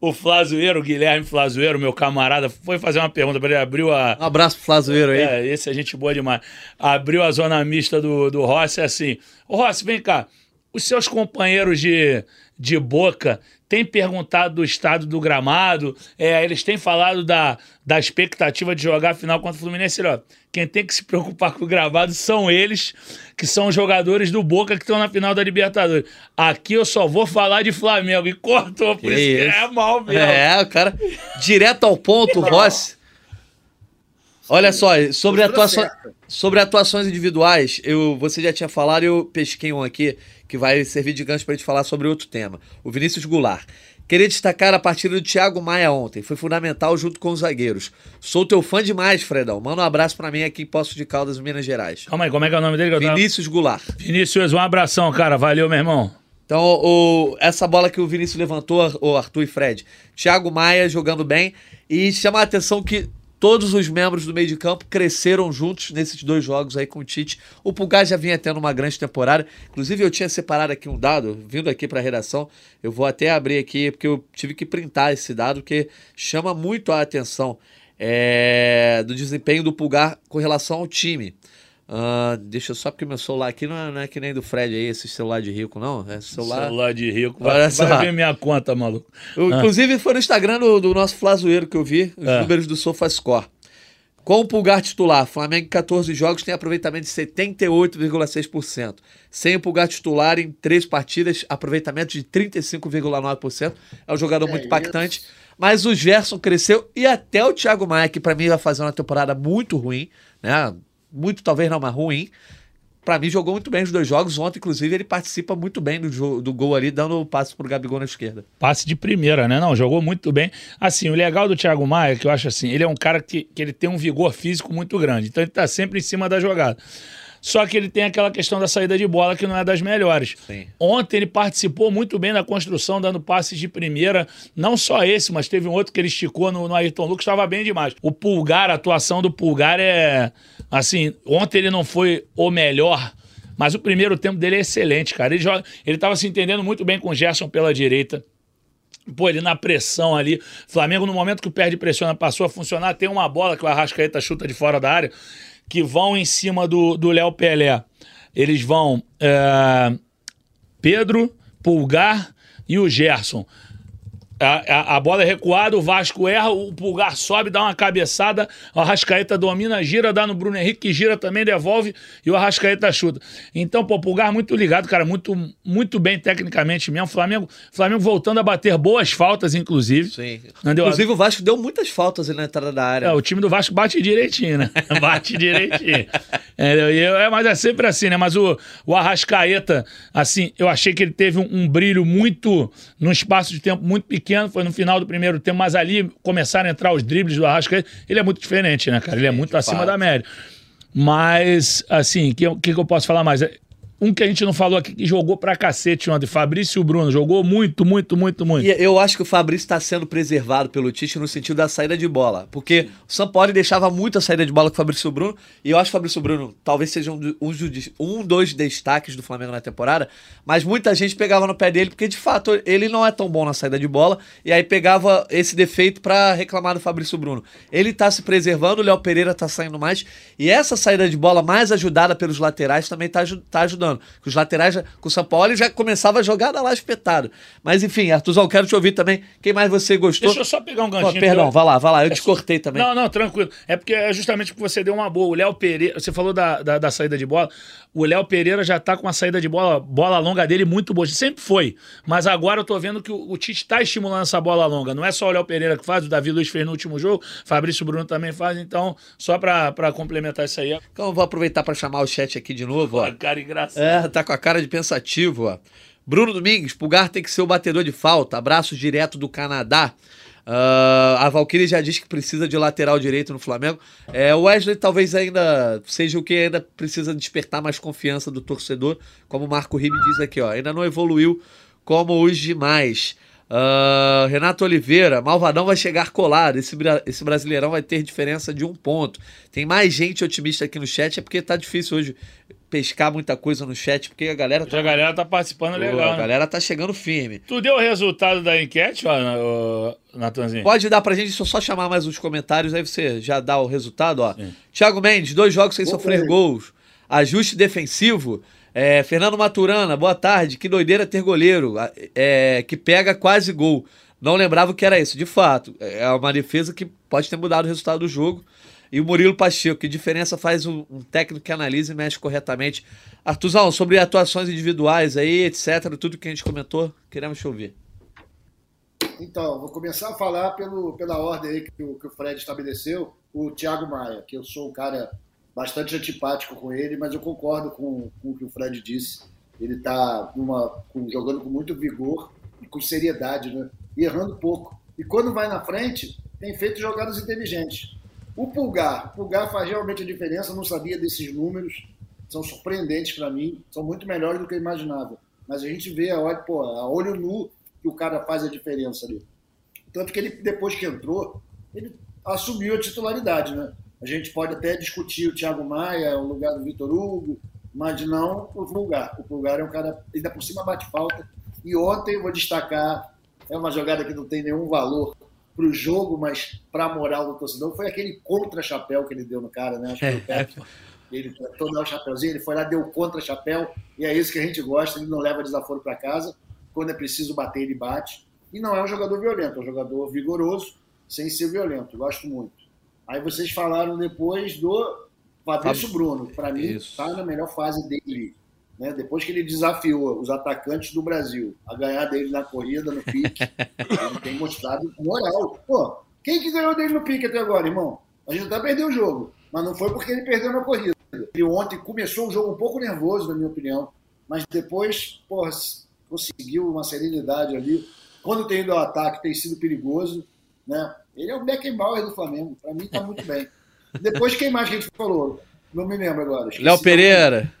o Flazoeiro, o Guilherme Flazoeiro, meu camarada, foi fazer uma pergunta para ele, abriu a... Um abraço pro Flazoeiro aí. É, esse é gente boa demais. Abriu a Zona Mista do, do Rossi assim, ô Rossi, vem cá, os seus companheiros de, de boca têm perguntado do estado do gramado, é, eles têm falado da, da expectativa de jogar a final contra o Fluminense. Ó, quem tem que se preocupar com o gramado são eles, que são os jogadores do Boca que estão na final da Libertadores. Aqui eu só vou falar de Flamengo. E cortou, por Que isso que isso. é mal mesmo. É, o cara direto ao ponto, o Rossi. Olha só, sobre, certa. sobre atuações individuais, eu, você já tinha falado eu pesquei um aqui que vai servir de gancho pra gente falar sobre outro tema. O Vinícius Goulart. Queria destacar a partida do Thiago Maia ontem. Foi fundamental junto com os zagueiros. Sou teu fã demais, Fredão. Manda um abraço pra mim aqui em Poço de Caldas, Minas Gerais. Calma aí, como é que é o nome dele? Vinícius Goulart. Vinícius, um abração, cara. Valeu, meu irmão. Então, o, essa bola que o Vinícius levantou, o Arthur e Fred, Thiago Maia jogando bem. E chama a atenção que todos os membros do meio de campo cresceram juntos nesses dois jogos aí com o Tite. O Pulgar já vinha tendo uma grande temporada. Inclusive, eu tinha separado aqui um dado, vindo aqui para a redação. Eu vou até abrir aqui, porque eu tive que printar esse dado, que chama muito a atenção é, do desempenho do Pulgar com relação ao time. Ah, deixa eu só, porque meu celular aqui não é, não é que nem do Fred aí, esse celular de rico, não. É celular. Celular de rico. Vai, só. vai ver minha conta, maluco. Eu, Inclusive, foi no Instagram do, do nosso Flazoeiro que eu vi os É. números do SofaScore. Com o Pulgar titular, Flamengo em 14 jogos tem aproveitamento de 78,6%. Sem o Pulgar titular em 3 partidas, aproveitamento de 35,9%. É um jogador É muito isso. impactante. Mas o Gerson cresceu e até o Thiago Maia, que pra mim vai fazer uma temporada muito ruim, né? Muito talvez não, mas ruim. Pra mim jogou muito bem os dois jogos. Ontem, inclusive, ele participa muito bem do, do gol ali, dando o passe pro Gabigol na esquerda. Passe de primeira, né? Não, jogou muito bem. Assim, o legal do Thiago Maia, é que eu acho assim, ele é um cara que, que ele tem um vigor físico muito grande. Então ele tá sempre em cima da jogada. Só que ele tem aquela questão da saída de bola que não é das melhores. Sim. Ontem ele participou muito bem da construção, dando passes de primeira. Não só esse, mas teve um outro que ele esticou no, no Ayrton Lucas, estava bem demais. O Pulgar, a atuação do Pulgar é. Assim, ontem ele não foi o melhor, mas o primeiro tempo dele é excelente, cara. Ele, joga, ele tava se entendendo muito bem com o Gerson pela direita. Pô, ele na pressão ali. Flamengo, no momento que o perde pressiona, passou a funcionar. Tem uma bola que o Arrascaeta chuta de fora da área, que vão em cima do do Léo Pelé. Eles vão é, Pedro, Pulgar e o Gerson. A, a- a bola é recuada, o Vasco erra, o Pulgar sobe, dá uma cabeçada, o Arrascaeta domina, gira, dá no Bruno Henrique, que gira também, devolve, e o Arrascaeta chuta. Então, pô, o Pulgar muito ligado, cara, muito, muito bem tecnicamente mesmo. Flamengo, Flamengo voltando a bater boas faltas, inclusive. Sim. Entendeu? Inclusive, o Vasco deu muitas faltas ali na entrada da área. É, o time do Vasco bate direitinho, né? Bate direitinho. É, e é, mas é sempre assim, né? Mas o, o Arrascaeta, assim, eu achei que ele teve um, um brilho muito, num espaço de tempo muito pequeno, foi no final do primeiro tempo, mas ali começaram a entrar os dribles do Arrascaeta. Ele é muito diferente, né, cara? Ele é muito acima fato. da média. Mas, assim, o que, que eu posso falar mais? Um que a gente não falou aqui, que jogou pra cacete ontem, Fabrício Bruno, jogou muito, muito, muito, muito. E eu acho que o Fabrício está sendo preservado pelo Tite no sentido da saída de bola. Porque o Sampaoli deixava muito a saída de bola com o Fabrício Bruno. E eu acho que o Fabrício Bruno talvez seja um, um, um dos destaques do Flamengo na temporada. Mas muita gente pegava no pé dele, porque de fato ele não é tão bom na saída de bola. E aí pegava esse defeito para reclamar do Fabrício Bruno. Ele tá se preservando, o Léo Pereira tá saindo mais. E essa saída de bola mais ajudada pelos laterais também tá, tá ajudando. Que os laterais, já, com o Sampaoli, já começava a jogada lá espetado. Mas enfim, Artuzão, quero te ouvir também. Quem mais você gostou? Deixa eu só pegar um ganchinho. perdão, que eu- vai lá, vai lá. Eu te cortei também. Não, não, tranquilo. É porque é justamente que você deu uma boa. O Léo Pereira, você falou da, da, da saída de bola. O Léo Pereira já tá com uma saída de bola, bola longa dele muito boa. Sempre foi. Mas agora eu tô vendo que o, o Tite tá estimulando essa bola longa. Não é só o Léo Pereira que faz, o Davi Luiz fez no último jogo, Fabrício Bruno também faz. Então, só pra, pra complementar isso aí. Então eu vou aproveitar para chamar o chat aqui de novo. Ó, cara engraçado. É, tá com a cara de pensativo, ó. Bruno Domingues, Pulgar tem que ser o batedor de falta. Abraço direto do Canadá. Ah, a Valkyrie já diz que precisa de lateral direito no Flamengo. É, o Wesley talvez ainda seja o que ainda precisa despertar mais confiança do torcedor, como o Marco Ribe diz aqui, ó. Ainda não evoluiu como os demais. Ah, Renato Oliveira, Malvadão vai chegar colado. Esse, esse brasileirão vai ter diferença de um ponto. Tem mais gente otimista aqui no chat, é porque tá difícil hoje pescar muita coisa no chat, porque a galera Já a galera tá participando Pô, legal. a né? galera tá chegando firme. Tu deu o resultado da enquete, ó, Natanzinho? Pode dar pra gente, deixa eu só chamar mais os comentários, aí você já dá o resultado, ó. Thiago Mendes, dois jogos sem sofrer aí. gols. Ajuste defensivo. É, Fernando Maturana, boa tarde. Que doideira ter goleiro é, que pega quase gol. Não lembrava o que era isso. De fato, é uma defesa que pode ter mudado o resultado do jogo. E o Murilo Pacheco, que diferença faz um, um técnico que analisa e mexe corretamente. Artuzão, sobre atuações individuais aí, etc., tudo que a gente comentou, queremos te ouvir. Então, vou começar a falar pelo, pela ordem aí que o, que o Fred estabeleceu, o Thiago Maia, que eu sou um cara bastante antipático com ele, mas eu concordo com, com o que o Fred disse. Ele está jogando com muito vigor e com seriedade, né? E errando pouco. E quando vai na frente, tem feito jogadas inteligentes. O Pulgar, o Pulgar faz realmente a diferença, não sabia desses números, são surpreendentes para mim, são muito melhores do que eu imaginava. Mas a gente vê a olho, pô, a olho nu que o cara faz a diferença ali. Tanto que ele, depois que entrou, ele assumiu a titularidade, né? A gente pode até discutir o Thiago Maia, o lugar do Vitor Hugo, mas não o Pulgar. O Pulgar é um cara, ainda por cima bate falta. E ontem, vou destacar, é uma jogada que não tem nenhum valor para o jogo, mas para a moral do torcedor, foi aquele contra-chapéu que ele deu no cara, né? Acho que o é, ele tentou dar o chapéuzinho, ele foi lá, deu contra-chapéu, e é isso que a gente gosta, ele não leva desaforo para casa. Quando é preciso bater, ele bate. E não é um jogador violento, é um jogador vigoroso, sem ser violento. Gosto muito. Aí vocês falaram depois do Fabrício Bruno. Para mim, está na melhor fase dele. Né? Depois que ele desafiou os atacantes do Brasil a ganhar dele na corrida, no pique, ele tem mostrado moral. Pô, quem que ganhou dele no pique até agora, irmão? A gente até perdeu o jogo, mas não foi porque ele perdeu na corrida. Ele ontem começou o jogo um pouco nervoso, na minha opinião, mas depois, porra, conseguiu uma serenidade ali. Quando tem ido ao ataque, tem sido perigoso. Né? Ele é o Beckenbauer do Flamengo. Para mim, está muito bem. Depois, quem mais que a gente falou? Não me lembro agora. Léo Pereira.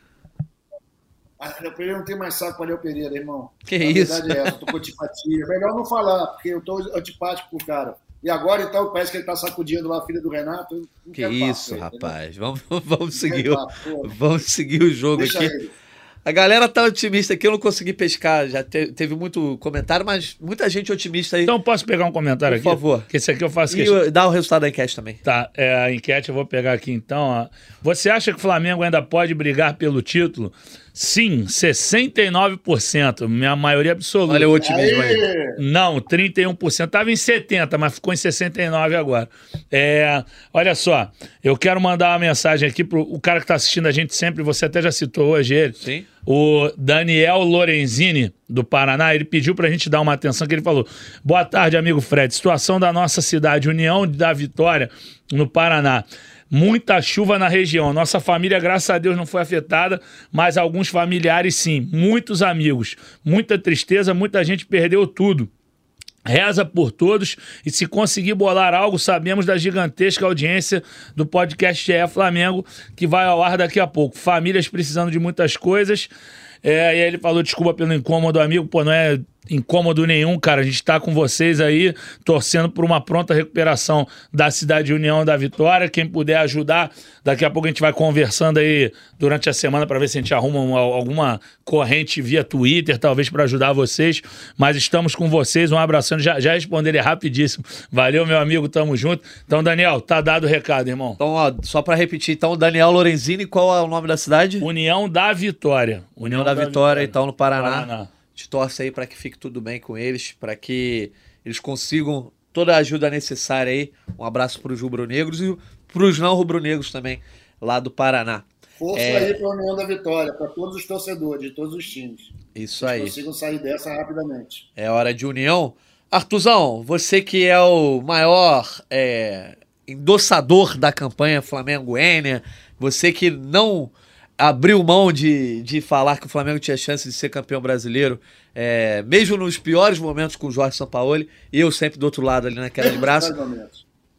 Léo Pereira não tem mais saco para Léo Pereira, irmão. Que a isso? verdade é essa, tô com antipatia. Melhor não falar, porque eu tô antipático com o cara. E agora, então, parece que ele tá sacudindo lá a filha do Renato. Que isso, papo, rapaz. Vamos, vamos, seguir o, vamos seguir o jogo Deixa aqui. Ele. A galera tá otimista aqui, eu não consegui pescar, já te, teve muito comentário, mas muita gente otimista aí. Então posso pegar um comentário Por aqui? Por favor. Que esse aqui eu faço E dá o resultado da enquete também. Tá, é, a enquete eu vou pegar aqui então. Ó. Você acha que o Flamengo ainda pode brigar pelo título? Sim, 69%, minha maioria absoluta. Olha o otimismo aí. Não, 31%. Estava em 70%, mas ficou em 69% agora. É, olha só, eu quero mandar uma mensagem aqui pro o cara que está assistindo a gente sempre, você até já citou hoje ele. Sim. O Daniel Lorenzini, do Paraná, ele pediu para a gente dar uma atenção, que ele falou, boa tarde, amigo Fred, situação da nossa cidade, União da Vitória, no Paraná muita chuva na região. Nossa família, graças a Deus, não foi afetada, mas alguns familiares sim, muitos amigos, muita tristeza, muita gente perdeu tudo. Reza por todos e se conseguir bolar algo, sabemos da gigantesca audiência do podcast GE Flamengo que vai ao ar daqui a pouco. Famílias precisando de muitas coisas. É, e aí ele falou desculpa pelo incômodo, amigo. Pô, não é incômodo nenhum, cara. A gente está com vocês aí, torcendo por uma pronta recuperação da Cidade União da Vitória. Quem puder ajudar, daqui a pouco a gente vai conversando aí durante a semana para ver se a gente arruma uma, alguma corrente via Twitter, talvez para ajudar vocês. Mas estamos com vocês. Um abração. Já, já responderam rapidíssimo. Valeu, meu amigo. Tamo junto. Então, Daniel, tá dado o recado, irmão. Então, ó, só para repetir, então, Daniel Lorenzini, qual é o nome da cidade? União da Vitória. União, União da, da Vitória, Vitória, então, no Paraná. Paraná gente torce aí para que fique tudo bem com eles, para que eles consigam toda a ajuda necessária aí. Um abraço para os rubro-negros e para os não rubro-negros também, lá do Paraná. Força é... aí para a União da Vitória, para todos os torcedores de todos os times. Isso aí. consigam sair dessa rapidamente. É hora de união. Artuzão, você que é o maior é, endossador da campanha Flamengo-Enia, você que não abriu mão de, de falar que o Flamengo tinha chance de ser campeão brasileiro, é, mesmo nos piores momentos com o Jorge Sampaoli, e eu sempre do outro lado ali na queda de braço.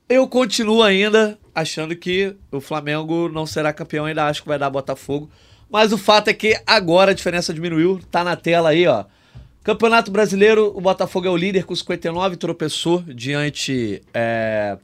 eu continuo ainda achando que o Flamengo não será campeão, ainda acho que vai dar Botafogo. Mas o fato é que agora a diferença diminuiu, tá na tela aí, ó. Campeonato Brasileiro, o Botafogo é o líder com 59, tropeçou diante é,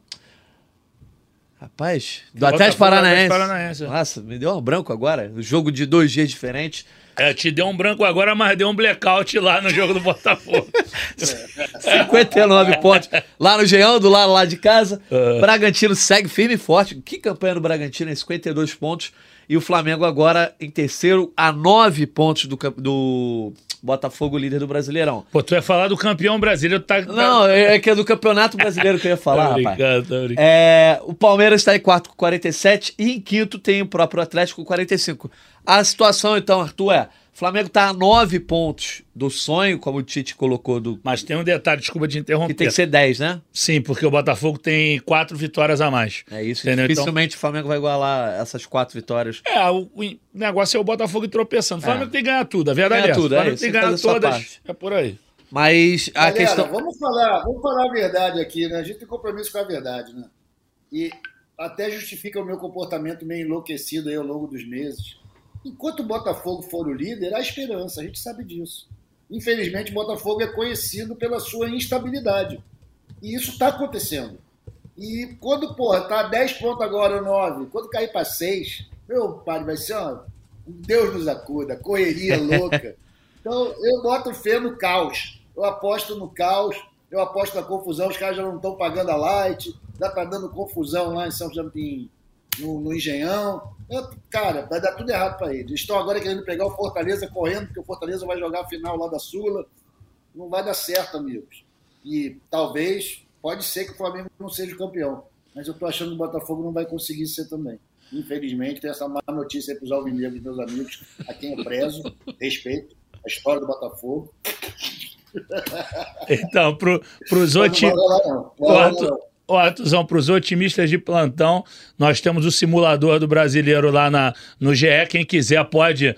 Rapaz, do Atlético Paranaense. Paranaense. Nossa, me deu um branco agora. O jogo de dois dias diferentes. É, te deu um branco agora, mas deu um blackout lá no jogo do Botafogo. 59 pontos. Lá no Geão, do lado lá de casa. Uh. Bragantino segue firme e forte. Que campanha do Bragantino, 52 pontos. E o Flamengo agora em terceiro, a 9 pontos do, do Botafogo líder do Brasileirão. Pô, tu ia falar do campeão brasileiro. Tá, tá... Não, é, que é do campeonato brasileiro que eu ia falar, rapaz. Tô É, o Palmeiras está em quarto com 47 e em quinto tem o próprio Atlético com 45. A situação, então, Arthur, é Flamengo tá a nove pontos do sonho, como o Tite colocou, do, Mas tem um detalhe, desculpa te interromper. que tem que ser 10, né? Sim, porque o Botafogo tem quatro vitórias a mais. É isso. Entendeu? Então- Dificilmente o Flamengo vai igualar essas quatro vitórias. É, o, o negócio é o Botafogo ir tropeçando. O Flamengo É. tem que ganhar tudo, a verdade Ganhar é essa. tudo, O é Flamengo isso, tem que ganhar todas. É por aí. Mas a Galera, questão. vamos falar, vamos falar a verdade aqui, né? A gente tem compromisso com a verdade, né? E até justifica o meu comportamento meio enlouquecido aí ao longo dos meses. Enquanto o Botafogo for o líder, há esperança, a gente sabe disso. Infelizmente, o Botafogo é conhecido pela sua instabilidade. E isso está acontecendo. E quando, porra, tá 10 pontos agora, 9, quando cair para 6, meu pai, vai ser uma... Deus nos acuda, correria louca. Então, eu boto fé no caos. Eu aposto no caos, eu aposto na confusão. Os caras já não estão pagando a light, já tá dando confusão lá em São em- no, no Engenhão. Eu- cara, vai dar tudo errado para eles. Estão agora querendo pegar o Fortaleza correndo, porque o Fortaleza vai jogar a final lá da Sula. Não vai dar certo, amigos. E talvez, pode ser que o Flamengo não seja o campeão. Mas eu tô achando que o Botafogo não vai conseguir ser também. Infelizmente, tem essa má notícia aí para os alvinegros, meus amigos, a quem eu prezo, respeito a história do Botafogo. Então, Mas não otimistas. Não. Não não. ô, Arthurzão, para os otimistas de plantão, nós temos o simulador do brasileiro lá na, no GE. Quem quiser pode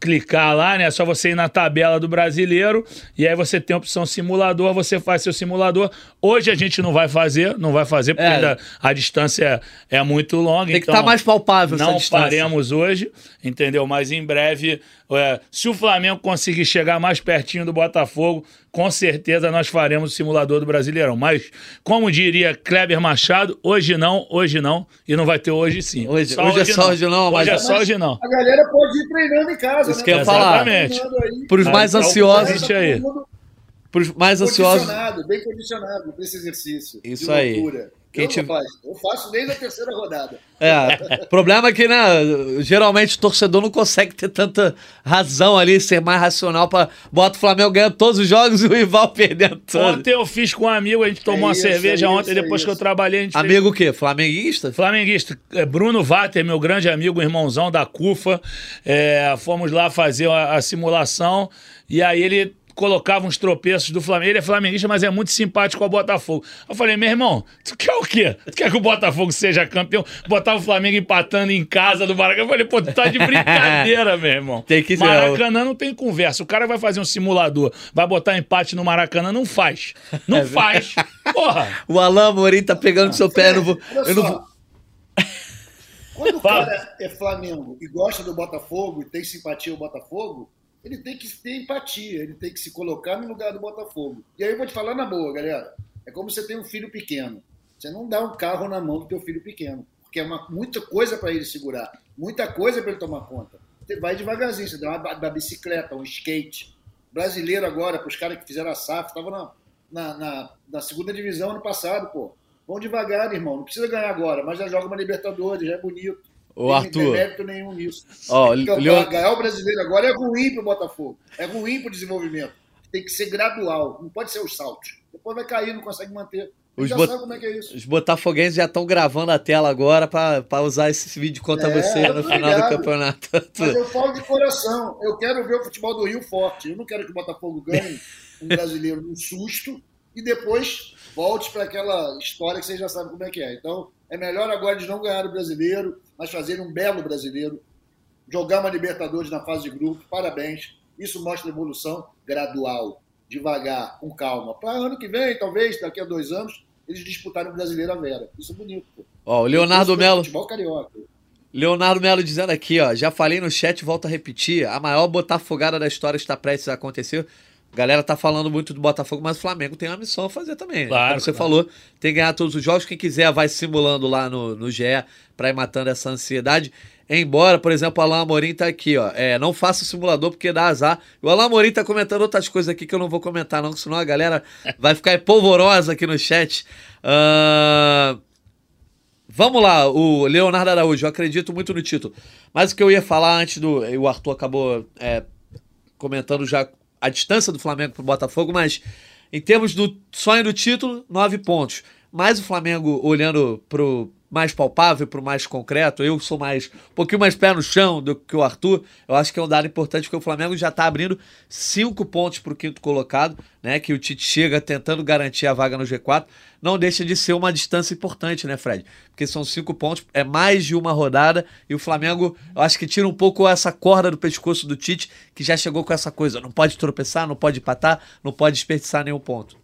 clicar lá, né? É só você ir na tabela do brasileiro e aí você tem a opção simulador, você faz seu simulador. Hoje a gente não vai fazer, não vai fazer porque É. ainda a distância é, é muito longa. Tem que então estar mais palpável essa Não faremos hoje, entendeu? Mas em breve, é, se o Flamengo conseguir chegar mais pertinho do Botafogo, com certeza nós faremos o simulador do Brasileirão. Mas, como diria Kleber Machado, hoje não, hoje não, e não vai ter hoje sim. Hoje- hoje é só hoje não, mas- Hoje é só hoje não. A galera pode ir treinando em casa, Isso né? que eu ia falar. Exatamente. Para os Ah, mais então, ansiosos, aí. Mundo pros mais ansiosos. Condicionado, bem condicionado para esse exercício. Isso de aí. loucura. Quem não faço. eu faço desde a terceira rodada. É, o problema é que, né, geralmente o torcedor não consegue ter tanta razão ali, ser mais racional para bota o Flamengo ganhando todos os jogos e o rival perdendo todos. Ontem eu fiz com um amigo, a gente tomou uma isso, cerveja é ontem, isso, é depois que eu trabalhei, a gente fez Amigo o quê? Flamenguista? Flamenguista, é, Bruno Vater, meu grande amigo, irmãozão da CUFA, é, fomos lá fazer a, a simulação e aí ele colocava uns tropeços do Flamengo. Ele é flamenguista, mas é muito simpático ao Botafogo. Eu falei, meu irmão, tu quer o quê? Tu quer que o Botafogo seja campeão? Botar o Flamengo empatando em casa do Maracanã. Eu falei, pô, tu tá de brincadeira, meu irmão. Tem que ser. Maracanã não tem conversa. O cara vai fazer um simulador, vai botar empate no Maracanã, não faz. Não faz. Porra. O Alain Morim tá pegando seu pé, eu não vou. Olha Eu não vou... Quando o cara é Flamengo e gosta do Botafogo e tem simpatia ao Botafogo, ele tem que ter empatia, ele tem que se colocar no lugar do Botafogo. E aí eu vou te falar na boa, galera. É como você tem um filho pequeno. Você não dá um carro na mão do teu filho pequeno, porque é uma, muita coisa para ele segurar, muita coisa para ele tomar conta. Você vai devagarzinho, você dá uma, bicicleta, um skate. Brasileiro agora, para os caras que fizeram a SAF, estavam na, na, na, na segunda divisão ano passado, pô. Vão devagar, irmão. Não precisa ganhar agora, mas já joga uma Libertadores, já é bonito. Ô, Tem- Arthur. Não tem mérito nenhum nisso. Ó, Porque o Leon- ganhar o brasileiro agora é ruim pro Botafogo. É ruim pro desenvolvimento. Tem que ser gradual. Não pode ser os saltos. Depois vai cair, não consegue manter. Os bot- é que é isso. Os botafoguenses já estão gravando a tela agora pra usar esse vídeo contra É, você no final do ligado. campeonato. Mas eu falo de coração. Eu quero ver o futebol do Rio forte. Eu não quero que o Botafogo ganhe um brasileiro num susto e depois volte para aquela história que vocês já sabem como é que é. Então, é melhor agora de não ganhar o brasileiro, mas fazer um belo brasileiro. Jogar uma Libertadores na fase de grupo. Parabéns. Isso mostra evolução gradual, devagar, com calma. Para ano que vem, talvez, daqui a dois anos, eles disputarem o brasileiro a Vera. Isso é bonito. Pô. Ó, o Leonardo é Melo. Futebol carioca. Leonardo Melo dizendo aqui, ó. Já falei no chat, volto a repetir. A maior botafogada da história está prestes a acontecer. A galera tá falando muito do Botafogo, mas o Flamengo tem uma missão a fazer também. Claro, Como você claro. falou, tem que ganhar todos os jogos. Quem quiser vai simulando lá no, no GE pra ir matando essa ansiedade. Embora, por exemplo, o Alain Amorim tá aqui, ó. É, não faça o simulador porque dá azar. O Alain Amorim tá comentando outras coisas aqui que eu não vou comentar, não, senão a galera vai ficar polvorosa aqui no chat. Ahn, Vamos lá, o Leonardo Araújo, eu acredito muito no título. Mas o que eu ia falar antes do. O Arthur acabou é, comentando já a distância do Flamengo pro Botafogo, mas em termos do sonho do título, nove pontos. Mas o Flamengo, olhando pro mais palpável, pro mais concreto. Eu sou mais um pouquinho mais pé no chão do que o Arthur. Eu acho que é um dado importante porque o Flamengo já tá abrindo cinco pontos pro quinto colocado, né? Que o Tite chega tentando garantir a vaga no G4. Não deixa de ser uma distância importante, né, Fred? Porque são cinco pontos, é mais de uma rodada e o Flamengo, eu acho que tira um pouco essa corda do pescoço do Tite, que já chegou com essa coisa. Não pode tropeçar, não pode empatar, não pode desperdiçar nenhum ponto.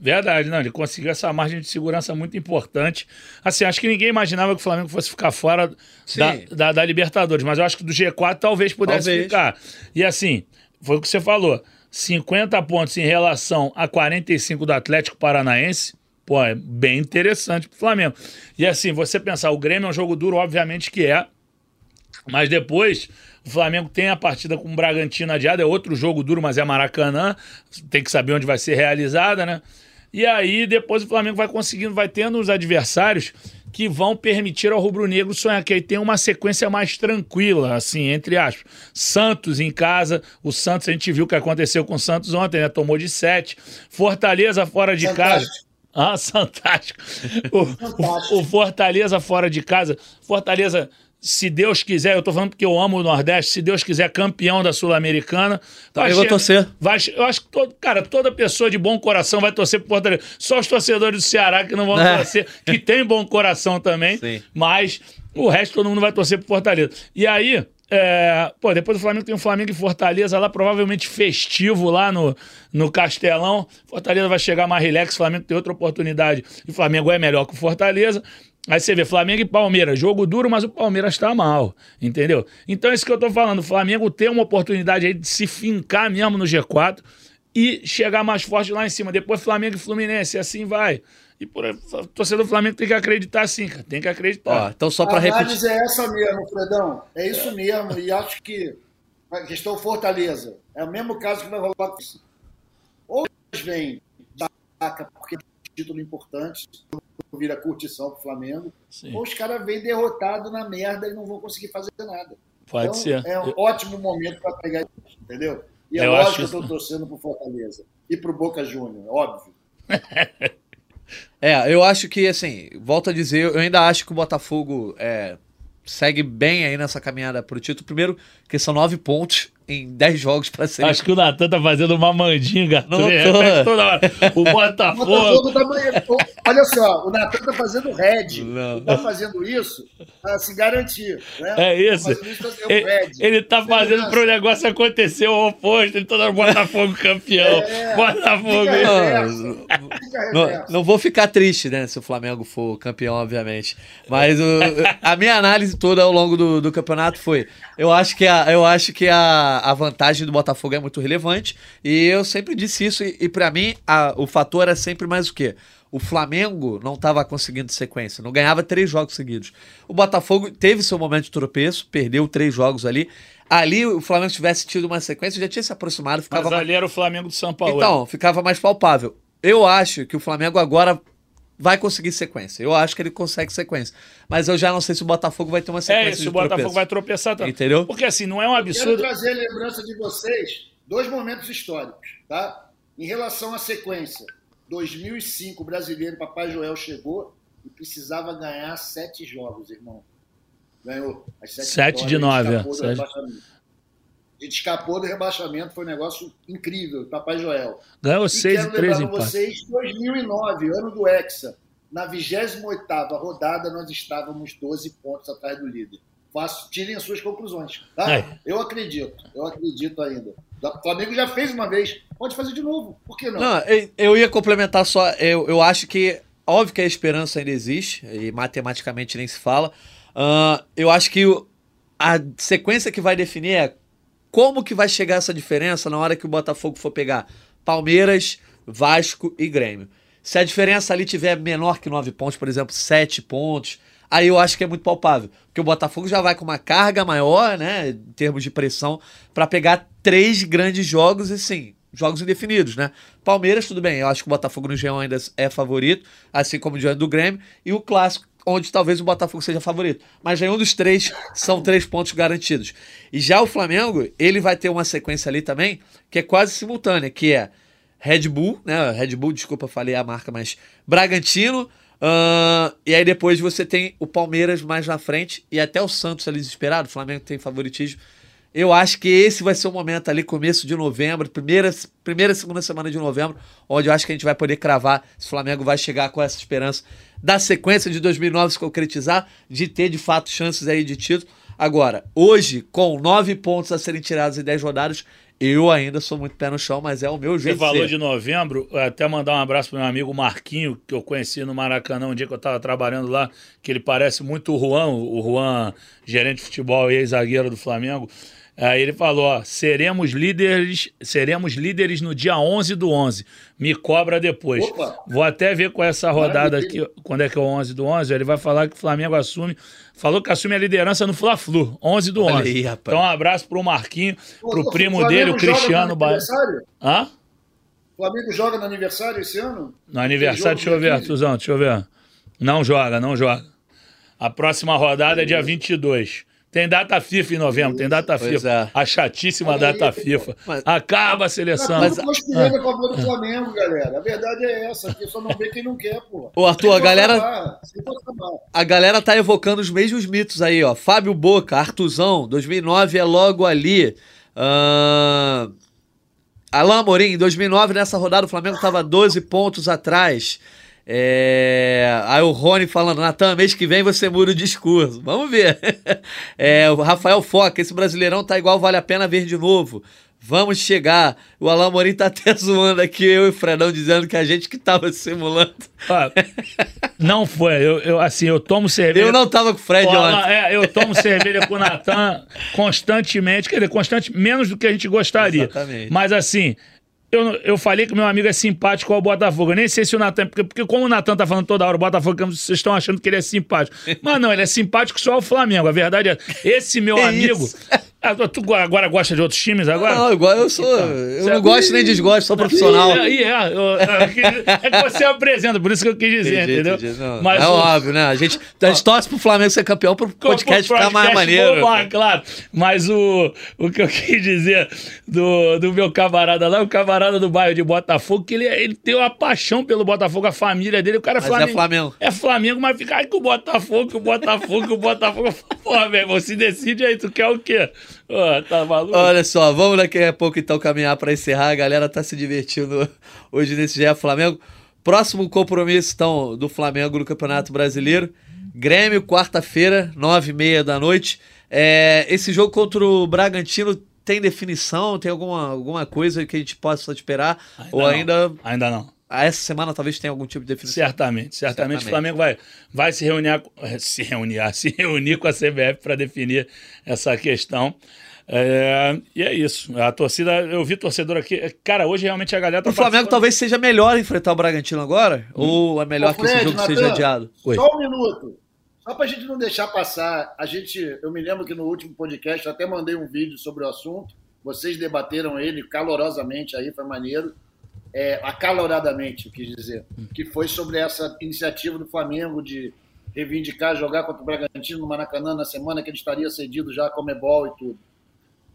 Verdade, não. Ele conseguiu essa margem de segurança muito importante. Assim, acho que ninguém imaginava que o Flamengo fosse ficar fora da, da, da, Libertadores, mas eu acho que do G4 talvez pudesse talvez. ficar. E assim, foi o que você falou: 50 pontos em relação a 45 do Atlético Paranaense. Pô, é bem interessante pro Flamengo. E assim, você pensar, o Grêmio é um jogo duro, obviamente que é. Mas depois, o Flamengo tem a partida com o Bragantino adiada, é outro jogo duro, mas é Maracanã. Tem que saber onde vai ser realizada, né? E aí depois o Flamengo vai conseguindo, vai tendo os adversários que vão permitir ao rubro-negro sonhar, que aí tem uma sequência mais tranquila, assim, entre aspas. Santos em casa, o Santos, a gente viu o que aconteceu com o Santos ontem, né? Tomou de sete. Fortaleza fora de Fantástico. casa. Ah, fantástico. O, fantástico. O, o Fortaleza fora de casa. Fortaleza se Deus quiser, eu tô falando porque eu amo o Nordeste, se Deus quiser campeão da Sul-Americana. Tá, eu vou torcer. Vai, eu acho que, todo, cara, toda pessoa de bom coração vai torcer pro Fortaleza. Só os torcedores do Ceará que não vão é. torcer, que tem bom coração também, Sim. mas o resto todo mundo vai torcer pro Fortaleza. E aí, é, pô, depois do Flamengo tem o Flamengo e Fortaleza lá, provavelmente festivo lá no, no Castelão. Fortaleza vai chegar mais relax, Flamengo tem outra oportunidade. E o Flamengo é melhor que o Fortaleza. Aí você vê Flamengo e Palmeiras, jogo duro, mas o Palmeiras tá mal, entendeu? Então é isso que eu tô falando, o Flamengo tem uma oportunidade aí de se fincar mesmo no G4 e chegar mais forte lá em cima. Depois Flamengo e Fluminense, assim vai. E por o torcedor do Flamengo tem que acreditar sim, cara. Tem que acreditar. Ó, então só para repetir. A análise é essa mesmo, Fredão. É isso mesmo. E acho que a questão Fortaleza é o mesmo caso que vai rolar com. Ou eles vêm da porque é título importante, vira curtição pro Flamengo, Sim. ou os caras vêm derrotados na merda e não vão conseguir fazer nada. Pode então, ser. É um eu... ótimo momento para pegar isso, entendeu? E é eu lógico que eu estou torcendo pro Fortaleza. E pro Boca Júnior, óbvio. é, eu acho que, assim, volto a dizer, eu ainda acho que o Botafogo é, segue bem aí nessa caminhada pro título. Primeiro, que são nove pontos em 10 jogos para ser. Acho que o Natan tá fazendo uma mandinga. Não tô. toda hora. O Botafogo. O Botafogo tá... Olha só, o Natan tá fazendo red. Não. Tá fazendo isso para se garantir. Né? É isso. Tá isso ele, ele tá fazendo para o negócio acontecer o oposto. Ele tá Botafogo campeão. É, Botafogo. Não, não, não, vou ficar triste, né? Se o Flamengo for campeão, obviamente. Mas o, a minha análise toda ao longo do, do campeonato foi: eu acho que a, eu acho que a a, vantagem do Botafogo é muito relevante. E eu sempre disse isso. E, e para mim, a, o fator é sempre mais o quê? O Flamengo não estava conseguindo sequência, não ganhava três jogos seguidos. O Botafogo teve seu momento de tropeço, perdeu três jogos ali. Ali, o Flamengo tivesse tido uma sequência, já tinha se aproximado. Ficava Mas ali mais... era o Flamengo do São Paulo. Então, ficava mais palpável. Eu acho que o Flamengo agora vai conseguir sequência. Eu acho que ele consegue sequência. Mas eu já não sei se o Botafogo vai ter uma sequência. É, se o Botafogo tropeço. vai tropeçar também. Entendeu? Porque assim, não é um absurdo. Eu quero trazer lembrança de vocês dois momentos históricos, tá? Em relação à sequência. 2005, o brasileiro Papai Joel chegou e precisava ganhar sete jogos, irmão. Ganhou as sete, sete de nove. É. A gente escapou do rebaixamento, foi um negócio incrível, Papai Joel. Ganhou e seis e três empates. vocês, 2009, ano do Hexa, na 28ª rodada, nós estávamos 12 pontos atrás do líder. Faço, tirem as suas conclusões. Tá? É. Eu acredito, eu acredito ainda. O Flamengo já fez uma vez, pode fazer de novo, por que não? Não, eu ia complementar só, eu, eu acho que, óbvio que a esperança ainda existe, e matematicamente nem se fala. Uh, eu acho que a sequência que vai definir é como que vai chegar essa diferença na hora que o Botafogo for pegar Palmeiras, Vasco e Grêmio? Se a diferença ali tiver menor que 9 pontos, por exemplo, 7 pontos, aí eu acho que é muito palpável. Porque o Botafogo já vai com uma carga maior, né, em termos de pressão, para pegar três grandes jogos e sim, jogos indefinidos, né? Palmeiras, tudo bem, eu acho que o Botafogo no G1 ainda é favorito, assim como o diante do Grêmio, e o clássico onde talvez o Botafogo seja favorito. Mas nenhum dos três são três pontos garantidos. E já o Flamengo, ele vai ter uma sequência ali também, que é quase simultânea, que é Red Bull, né? Red Bull, desculpa, falei a marca, mas Bragantino, Uh, e aí depois você tem o Palmeiras mais na frente e até o Santos ali desesperado. O Flamengo tem favoritismo. Eu acho que esse vai ser o momento ali, começo de novembro, primeira, primeira segunda semana de novembro, onde eu acho que a gente vai poder cravar se o Flamengo vai chegar com essa esperança da sequência de 2009 se concretizar, de ter de fato chances aí de título. Agora, hoje, com nove pontos a serem tirados em dez rodadas, eu ainda sou muito pé no chão, mas é o meu jeito Você falou de novembro, até mandar um abraço para meu amigo Marquinho, que eu conheci no Maracanã um dia que eu estava trabalhando lá, que ele parece muito o Juan, o Juan, gerente de futebol e ex-zagueiro do Flamengo. Aí ele falou: ó, seremos líderes, seremos líderes no dia 11 do 11. Me cobra depois. Opa. Vou até ver com essa rodada aqui, quando é que é o 11 do 11. Ele vai falar que o Flamengo assume. Falou que assume a liderança no Fla-Flu, 11 do 11. Aí, então, um abraço pro Marquinho, Pô, pro primo dele, o Cristiano Baia. Hã? O Flamengo joga no aniversário esse ano? No aniversário, deixa eu ver, Artuzão, deixa eu ver. Não joga, não joga. A próxima rodada é dia 22. Tem data FIFA em novembro, tem data pois FIFA. É. A chatíssima data aí, FIFA. Mas, Acaba a seleção. Mas, mas conspirando a favor do Flamengo, galera. A verdade é essa, que só não vê quem não quer, pô. Ô, Arthur, a galera. A galera tá evocando os mesmos mitos aí, ó. Fábio Boca, Artuzão, 2009 é logo ali. Uh... Alain Amorim, em 2009, nessa rodada, o Flamengo tava 12 pontos atrás. É... Aí o Rony falando, Natan, mês que vem você muda o discurso. Vamos ver. É, o Rafael Foca, esse brasileirão tá igual, vale a pena ver de novo. Vamos chegar. O Alain Morim tá até zoando aqui, eu e o Fredão, dizendo que a gente que tava simulando. Ah, não foi. Eu, eu, assim, eu tomo cerveja. Eu não tava com o Fred ontem. É, eu tomo cerveja com o Natan constantemente, quer dizer, constante, menos do que a gente gostaria. Exatamente. Mas assim, eu, eu falei que meu amigo é simpático ao Botafogo. Eu nem sei se o Natan. Porque, porque como o Natan tá falando toda hora, o Botafogo, vocês estão achando que ele é simpático. Mas não, ele é simpático só ao Flamengo. A verdade é. Esse meu amigo. Ah, tu agora gosta de outros times agora? Não, igual eu sou. Então, eu não gosto nem desgosto, sou profissional. E é, é, é, que você apresenta, por isso que eu quis dizer, entendi, entendeu? Entendi, Mas, é o, óbvio, né? A gente, a gente torce pro Flamengo ser campeão pro podcast pro, pro ficar mais maneiro. Bom, claro. Mas o, o que eu quis dizer do, do meu camarada lá, o camarada do bairro de Botafogo, que ele, ele tem uma paixão pelo Botafogo, a família dele, o cara é Flamengo. É Flamengo. É Flamengo, mas fica aí com o Botafogo, com o Botafogo, com o Botafogo. Porra, velho, você decide aí, tu quer o quê? Oh, tá maluco? Olha só, vamos daqui a pouco então caminhar para encerrar. A galera tá se divertindo hoje nesse GE Flamengo. Próximo compromisso então do Flamengo no Campeonato Brasileiro. Grêmio, quarta-feira, nove e meia da noite. É, esse jogo contra o Bragantino tem definição? Tem alguma, alguma coisa que a gente possa esperar? Ainda ou não. ainda. Ainda não essa semana talvez tenha algum tipo de definição. Certamente, certamente, certamente. o Flamengo vai, vai se reunir, se reunir, se reunir com a CBF para definir essa questão. É, e é isso. A torcida, eu vi torcedor aqui. Cara, hoje realmente a galera tá O Flamengo talvez seja melhor enfrentar o Bragantino agora? Hum. Ou é melhor Ô, Fred, que esse jogo Nathan, seja adiado? Oi. Só um minuto. Só pra gente não deixar passar, a gente. Eu me lembro que no último podcast eu até mandei um vídeo sobre o assunto. Vocês debateram ele calorosamente aí, foi maneiro é, acaloradamente, eu quis dizer, que foi sobre essa iniciativa do Flamengo de reivindicar jogar contra o Bragantino no Maracanã na semana que ele estaria cedido já a Comebol e tudo.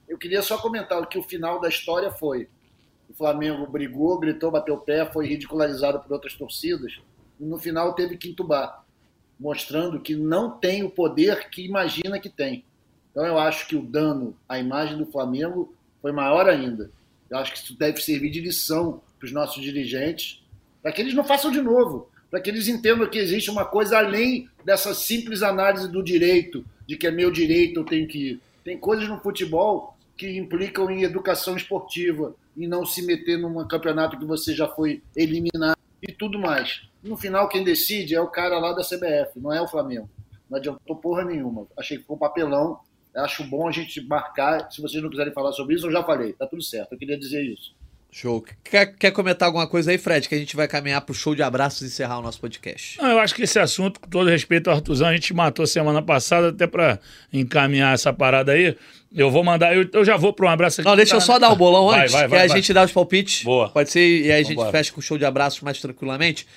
Eu queria só comentar que o final da história foi: o Flamengo brigou, gritou, bateu o pé, foi ridicularizado por outras torcidas, e no final teve que entubar, mostrando que não tem o poder que imagina que tem. Então eu acho que o dano à imagem do Flamengo foi maior ainda. Eu acho que isso deve servir de lição para os nossos dirigentes, para que eles não façam de novo, para que eles entendam que existe uma coisa além dessa simples análise do direito, de que é meu direito, eu tenho que ir. Tem coisas no futebol que implicam em educação esportiva, em não se meter num campeonato que você já foi eliminado e tudo mais. No final, quem decide é o cara lá da CBF, não é o Flamengo. Não adiantou porra nenhuma. Achei que ficou papelão. Acho bom a gente marcar. Se vocês não quiserem falar sobre isso, eu já falei. Tá tudo certo. Eu queria dizer isso. Show. Quer, quer comentar alguma coisa aí, Fred? Que a gente vai caminhar pro show de abraços e encerrar o nosso podcast. Não, eu acho que esse assunto, com todo respeito ao Artuzão, a gente matou semana passada, até para encaminhar essa parada aí. Eu vou mandar, eu, eu já vou para um abraço aqui. Não, deixa tá... eu só dar o bolão antes, vai, vai, que a gente dá os palpites. Boa. Pode ser, e aí a gente fecha com o show de abraços mais tranquilamente.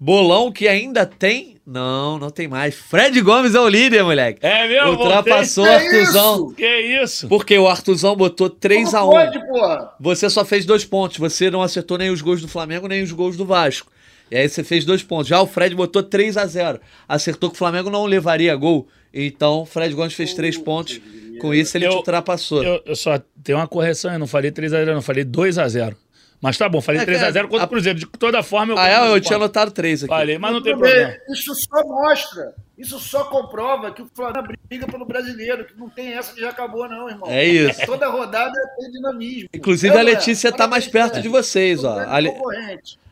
Bolão que ainda tem. Não, não tem mais. Fred Gomes é o líder, moleque. É mesmo? Ultrapassou o Artuzão. Que isso? Porque o Artuzão botou 3 a 1 pode, porra? Você só fez dois pontos. Você não acertou nem os gols do Flamengo, nem os gols do Vasco. E aí você fez dois pontos. Já o Fred botou 3 a 0 Acertou que o Flamengo não levaria gol. Então, o Fred Gomes fez três pontos. Com isso, ele Eu- te ultrapassou. Eu, eu só tenho uma correção, eu não falei 3x0, não, falei 2x0. Mas tá bom, falei É, 3x0 cara, contra a- o Cruzeiro. De toda forma, eu Ah, é? Eu tinha anotado três aqui. Falei, mas não tem problema. Isso só mostra, isso só comprova que o Flamengo briga pelo brasileiro, que não tem essa que já acabou, não, irmão. É isso. Toda rodada tem dinamismo. Inclusive, É, a Letícia tá mais perto é. de vocês, ó. Grande A, Le-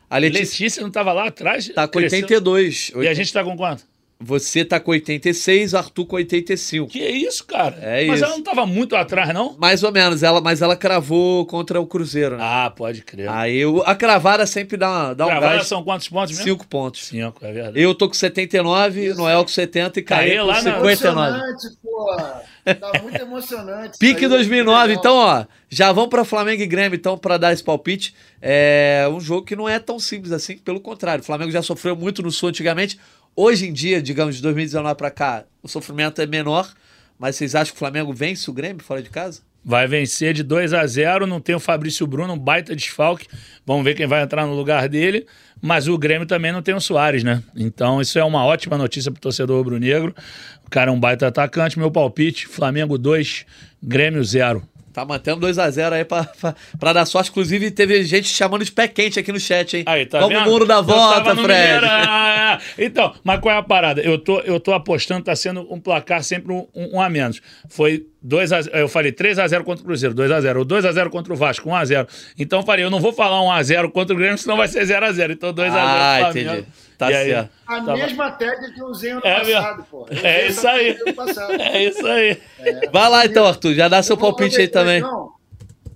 a Letícia Letícia não tava lá atrás? tá com Cresceu. 82. E a gente tá com quanto? Você tá com 86, o Arthur com 85. Que isso, cara? É Mas isso. ela não tava muito atrás, não? Mais ou menos, ela, mas ela cravou contra o Cruzeiro, né? Ah, pode crer. Aí eu- a cravada sempre dá, uma- dá um Gravada gás. são quantos pontos mesmo? Cinco pontos. Cinco, é verdade. Eu tô com 79, Noel com 70 e Caê com lá na- 59. Emocionante, pô. Tá muito emocionante. Pique Isso aí, 2009. legal. Então, ó, já vamos pra Flamengo e Grêmio, então, pra dar esse palpite. É um jogo que não é tão simples assim, pelo contrário. O Flamengo já sofreu muito no Sul antigamente. Hoje em dia, digamos, de 2019 pra cá, o sofrimento é menor. Mas vocês acham que o Flamengo vence o Grêmio fora de casa? Vai vencer de 2 a 0 não tem o Fabrício Bruno, um baita desfalque. Vamos ver quem vai entrar no lugar dele. Mas o Grêmio também não tem o Soares, né? Então isso é uma ótima notícia pro torcedor rubro-negro. O cara é um baita atacante. Meu palpite, Flamengo 2, Grêmio 0. Tá mantendo 2x0 aí pra, pra, pra dar sorte. Inclusive, teve gente chamando de pé quente aqui no chat, hein? Aí, tá Como vendo? o muro da volta, Fred. Mineirão. Ah, Então, mas qual é a parada? Eu tô, eu tô apostando, tá sendo um placar sempre um, um a menos. Foi 2 a, eu falei 3 a 0 contra o Cruzeiro, 2 a 0 ou 2 a 0 contra o Vasco, 1 a 0 Então eu falei, eu não vou falar 1 a 0 contra o Grêmio, senão vai ser 0 a 0 Então 2 a 0 Ah, Flamengo. entendi. Tá aí, certo. A Tá mesma técnica que eu usei ano É passado, pô. É Eu usei isso aí. É isso aí. Vai lá então, Arthur. Já dá seu Eu vou palpite aí também. então.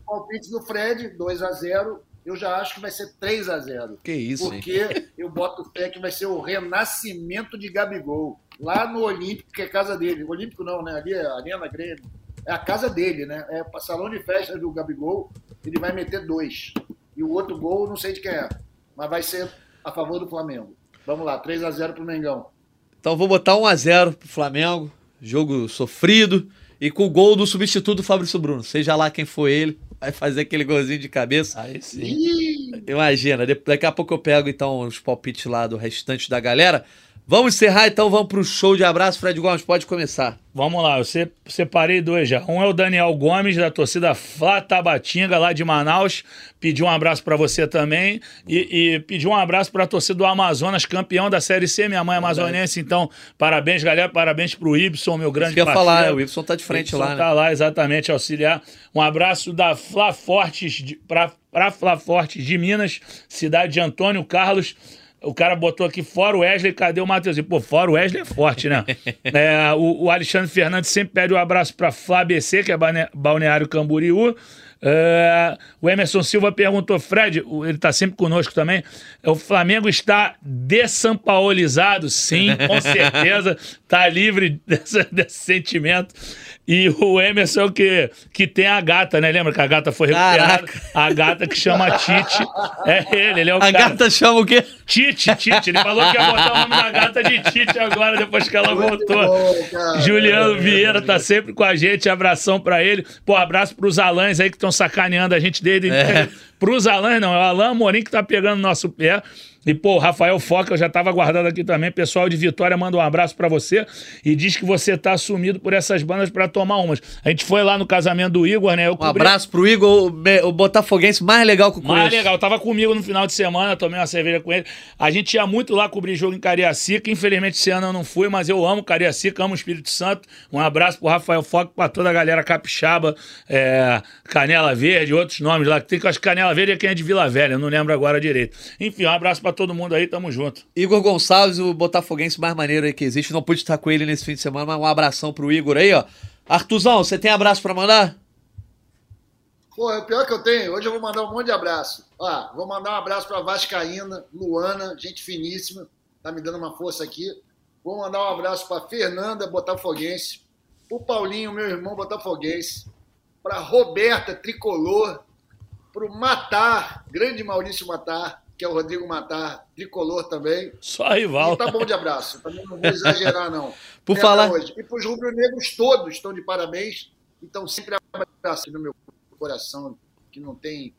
Palpite do Fred, 2x0. Eu já acho que vai ser 3x0. Que isso, hein? Porque eu boto fé que vai ser o renascimento de Gabigol. Lá no Olímpico, que é casa dele. Olímpico não, né? Ali é a Arena Grêmio. É a casa dele, né? É o salão de festa do Gabigol. Ele vai meter dois. E o outro gol, não sei de quem é. Mas vai ser a favor do Flamengo. Vamos lá, 3x0 pro Mengão. Então vou botar 1x0 pro Flamengo. Jogo sofrido. E com o gol do substituto Fabrício Bruno. Seja lá quem for ele, vai fazer aquele golzinho de cabeça. Aí sim. Ih, Imagina, de- daqui a pouco eu pego então os palpites lá do restante da galera. Vamos encerrar então, vamos pro show de abraço. Fred Gomes, pode começar. Vamos lá, eu se- separei dois já. Um é o Daniel Gomes, da torcida Flá Tabatinga, lá de Manaus. Pediu um abraço pra você também. E, e pediu um abraço pra torcida do Amazonas, campeão da Série C. Minha mãe é amazonense, então parabéns, galera. Parabéns pro Ibson, meu grande parceiro. falar, o Ibson tá de frente Ibson lá, né? Tá lá, exatamente, auxiliar. Um abraço da Fla Fortes, de, pra, Fortes de Minas, cidade de Antônio Carlos. O cara botou aqui fora o Wesley, cadê o Matheusinho? Pô, fora o Wesley é forte, né? É, o, o Alexandre Fernandes sempre pede um abraço pra Flá BC, que é Balneário Camboriú. É, o Emerson Silva perguntou, Fred, ele tá sempre conosco também. O Flamengo está dessampaolizado? Sim, com certeza. tá livre dessa- desse sentimento. E o Emerson é o que, que tem a gata, né? Lembra que a gata foi recuperada? Caraca. A gata que chama Tite. É ele, ele é o A cara. gata chama o quê? Tite, Tite. Ele falou que ia botar o nome da gata de Tite agora, depois que ela voltou. bom. Juliano Vieira tá sempre com a gente, abração pra ele. Pô, abraço pros Alães aí que estão sacaneando a gente desde. É. Pros Alães, não, é o Alain Amorim que tá pegando nosso pé. E, pô, o Rafael Foca, eu já tava guardado aqui também. Pessoal de Vitória manda um abraço pra você e diz que você tá assumido por essas bandas pra tomar umas. A gente foi lá no casamento do Igor, né? Eu Um cobri- abraço pro Igor, o o botafoguense mais legal que eu mais legal, tava comigo no final de semana, tomei uma cerveja com ele. A gente ia muito lá cobrir jogo em Cariacica. Infelizmente, esse ano eu não fui, mas eu amo Cariacica, amo o Espírito Santo. Um abraço pro Rafael Foco, pra toda a galera capixaba, é, Canela Verde, outros nomes lá. que Tem que eu acho que Canela Verde é quem é de Vila Velha, eu não lembro agora direito. Enfim, um abraço pra todo mundo aí, tamo junto. Igor Gonçalves, o botafoguense mais maneiro aí que existe. Não pude estar com ele nesse fim de semana, mas um abração pro Igor aí, ó. Artuzão, você tem abraço pra mandar? Pô, é o pior que eu tenho. Hoje eu vou mandar um monte de abraço. Ó, vou mandar um abraço para Vascaína, Luana, gente finíssima, tá me dando uma força aqui. Vou mandar um abraço para Fernanda Botafoguense, o Paulinho, meu irmão Botafoguense, para Roberta Tricolor, para o Matar, grande Maurício Matar, que é o Rodrigo Matar, Tricolor também. Só rival. E tá bom de abraço. Também não vou exagerar, não. Por falar- hoje. E para os rubro-negros todos estão de parabéns. Então, sempre abraço no meu coração, que não tem,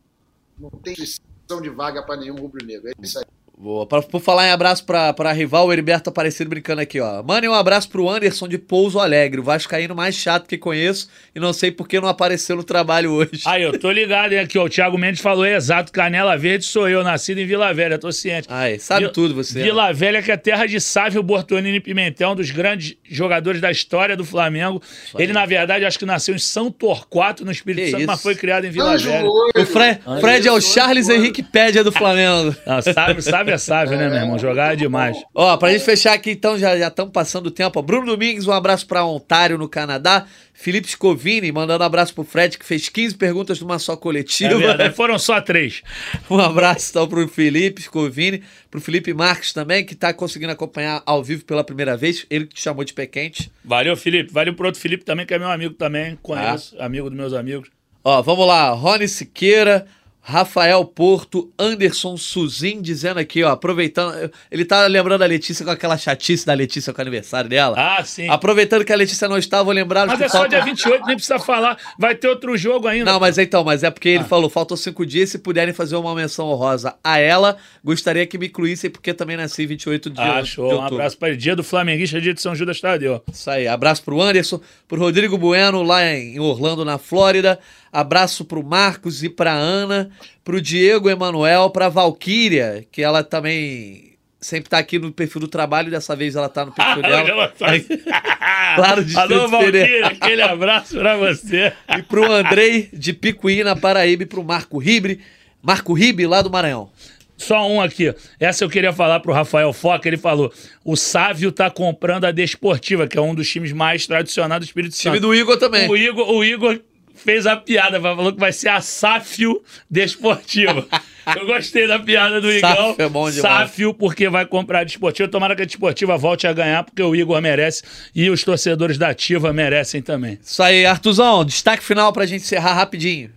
não tem de vaga para nenhum rubro-negro. É isso aí. Boa. Pra, por falar em abraço pra, pra rival, o Heriberto Aparecido brincando aqui, ó. Mano, e um abraço pro Anderson de Pouso Alegre, o Vascaíno mais chato que conheço e não sei por que não apareceu no trabalho hoje. Aí, eu tô ligado, hein, aqui, ó. O Thiago Mendes falou é exato, Canela Verde sou eu, nascido em Vila Velha, tô ciente. Ai, sabe Vila- tudo você. Vila Velha, que é terra de Sávio Bortonini Pimentel, um dos grandes jogadores da história do Flamengo. Ele, na verdade, acho que nasceu em São Torquato, no Espírito Que Santo, isso. mas foi criado em Vila Anjo Velha. O Fre- Fred é o Charles Henrique Pédia do Flamengo. Não, sábio, sábio é sábio, né, meu irmão? Jogar é demais. Ó, pra gente fechar aqui, então, já estamos passando o tempo. ó. Bruno Domingues, um abraço pra Ontário, no Canadá. Felipe Scovini, mandando um abraço pro Fred, que fez 15 perguntas numa só É coletiva. verdade, foram só três. Um abraço então pro Felipe Scovini, pro Felipe Marques também, que tá conseguindo acompanhar ao vivo pela primeira vez. Ele que te chamou de pé quente. Valeu, Felipe. Valeu pro outro Felipe também, que é meu amigo também. Conheço, amigo dos meus amigos. Ó, vamos lá. Rony Siqueira, Rafael Porto, Anderson Suzin, dizendo aqui, ó, aproveitando. Ele tá lembrando a Letícia com aquela chatice da Letícia com o aniversário dela. Ah, sim. Aproveitando que a Letícia não está, vou lembrar Mas é só falta- dia 28, nem precisa falar. Vai ter outro jogo ainda. Não, mas então, mas é porque Ah. ele falou, faltam cinco dias, se puderem fazer uma menção honrosa a ela, gostaria que me incluíssem, porque também nasci 28 de, Ah, de show. Um outubro. abraço para ele. Dia do Flamenguista, dia de São Judas Tadeu. Isso aí, abraço pro Anderson, pro Rodrigo Bueno, lá em Orlando, na Flórida. Abraço pro Marcos e pra Ana, pro Diego Emanuel, pra Valquíria, que ela também sempre tá aqui no perfil do trabalho, dessa vez ela tá no perfil dela. ela tá- Claro, Distrito Alô, Valquíria, aquele abraço pra você. E pro Andrei de Picuí, na Paraíba, e pro Marco Ribe, Marco Ribe, lá do Maranhão. Só um aqui. Essa eu queria falar pro Rafael Foca. Ele falou: o Sávio tá comprando a Desportiva, que é um dos times mais tradicionais do Espírito Time Santo. do Igor também. O Igor, o Igor fez a piada, falou que vai ser a Sáfio Desportiva. Eu gostei da piada do Igão. Sáfio é bom demais. Sáfio, porque vai comprar a Desportiva. Tomara que a Desportiva volte a ganhar, porque o Igor merece e os torcedores da Ativa merecem também. Isso aí, Artuzão, destaque final pra gente encerrar rapidinho.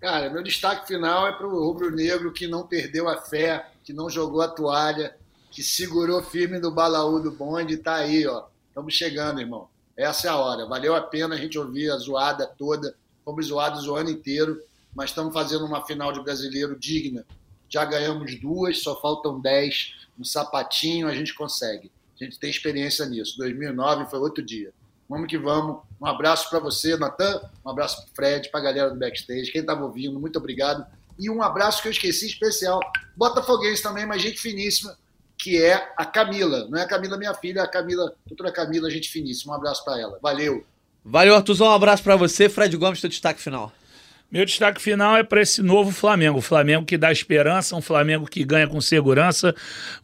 Cara, meu destaque final é para o rubro-negro que não perdeu a fé, que não jogou a toalha, que segurou firme no balaú do bonde e tá aí, ó. Estamos chegando, irmão. Essa é a hora. Valeu a pena a gente ouvir a zoada toda. Fomos zoados o ano inteiro, mas estamos fazendo uma final de brasileiro digna. Já ganhamos duas, só faltam dez. Um sapatinho a gente consegue. A gente tem experiência nisso. 2009 foi outro dia. Vamos que vamos. Um abraço para você, Natan. Um abraço para Fred, para a galera do backstage. Quem estava ouvindo, muito obrigado. E um abraço que eu esqueci especial. Botafoguense também, mas gente finíssima, que é a Camila. Não é a Camila, minha filha, é a Camila, doutora Camila, gente finíssima. Um abraço para ela. Valeu. Valeu, Artuzão, um abraço pra você. Fred Gomes, teu destaque final. Meu destaque final é para esse novo Flamengo. Flamengo que dá esperança, um Flamengo que ganha com segurança,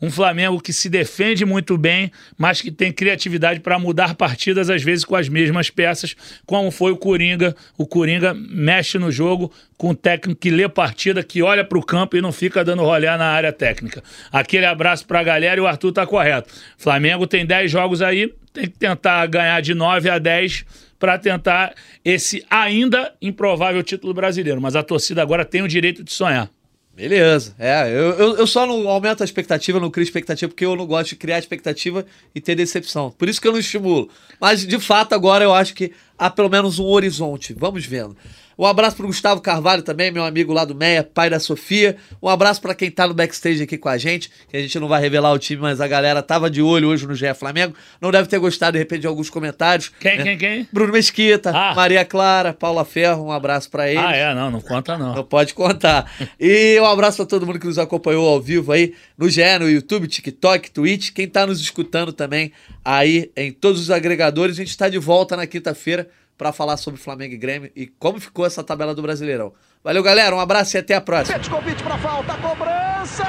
um Flamengo que se defende muito bem, mas que tem criatividade para mudar partidas, às vezes com as mesmas peças, como foi o Coringa. O Coringa mexe no jogo com um técnico que lê partida, que olha para o campo e não fica dando rolé na área técnica. Aquele abraço para a galera e o Arthur tá correto. Flamengo tem 10 jogos aí, tem que tentar ganhar de 9 a 10 para tentar esse ainda improvável título brasileiro. Mas a torcida agora tem o direito de sonhar. Beleza. É, eu, eu, eu só não aumento a expectativa, não crio expectativa, porque eu não gosto de criar expectativa e ter decepção. Por isso que eu não estimulo. Mas, de fato, agora eu acho que há pelo menos um horizonte. Vamos vendo. Um abraço pro Gustavo Carvalho também, meu amigo lá do Meia, pai da Sofia. Um abraço para quem tá no backstage aqui com a gente, que a gente não vai revelar o time, mas a galera tava de olho hoje no GE Flamengo. Não deve ter gostado, de repente, de alguns comentários. Quem, né? quem, quem? Bruno Mesquita, Ah. Maria Clara, Paula Ferro, um abraço para eles. Ah, é, não, não conta não. Não pode contar. E um abraço para todo mundo que nos acompanhou ao vivo aí no GE, no YouTube, TikTok, Twitch. Quem tá nos escutando também aí em todos os agregadores. A gente está de volta na quinta-feira para falar sobre Flamengo e Grêmio e como ficou essa tabela do Brasileirão. Valeu, galera. Um abraço e até a próxima. Petkovic para falta, cobrança!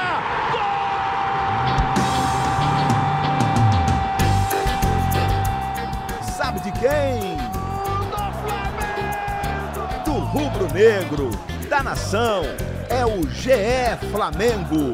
Gol! Sabe de quem? Do rubro-negro, da nação, é o GE Flamengo.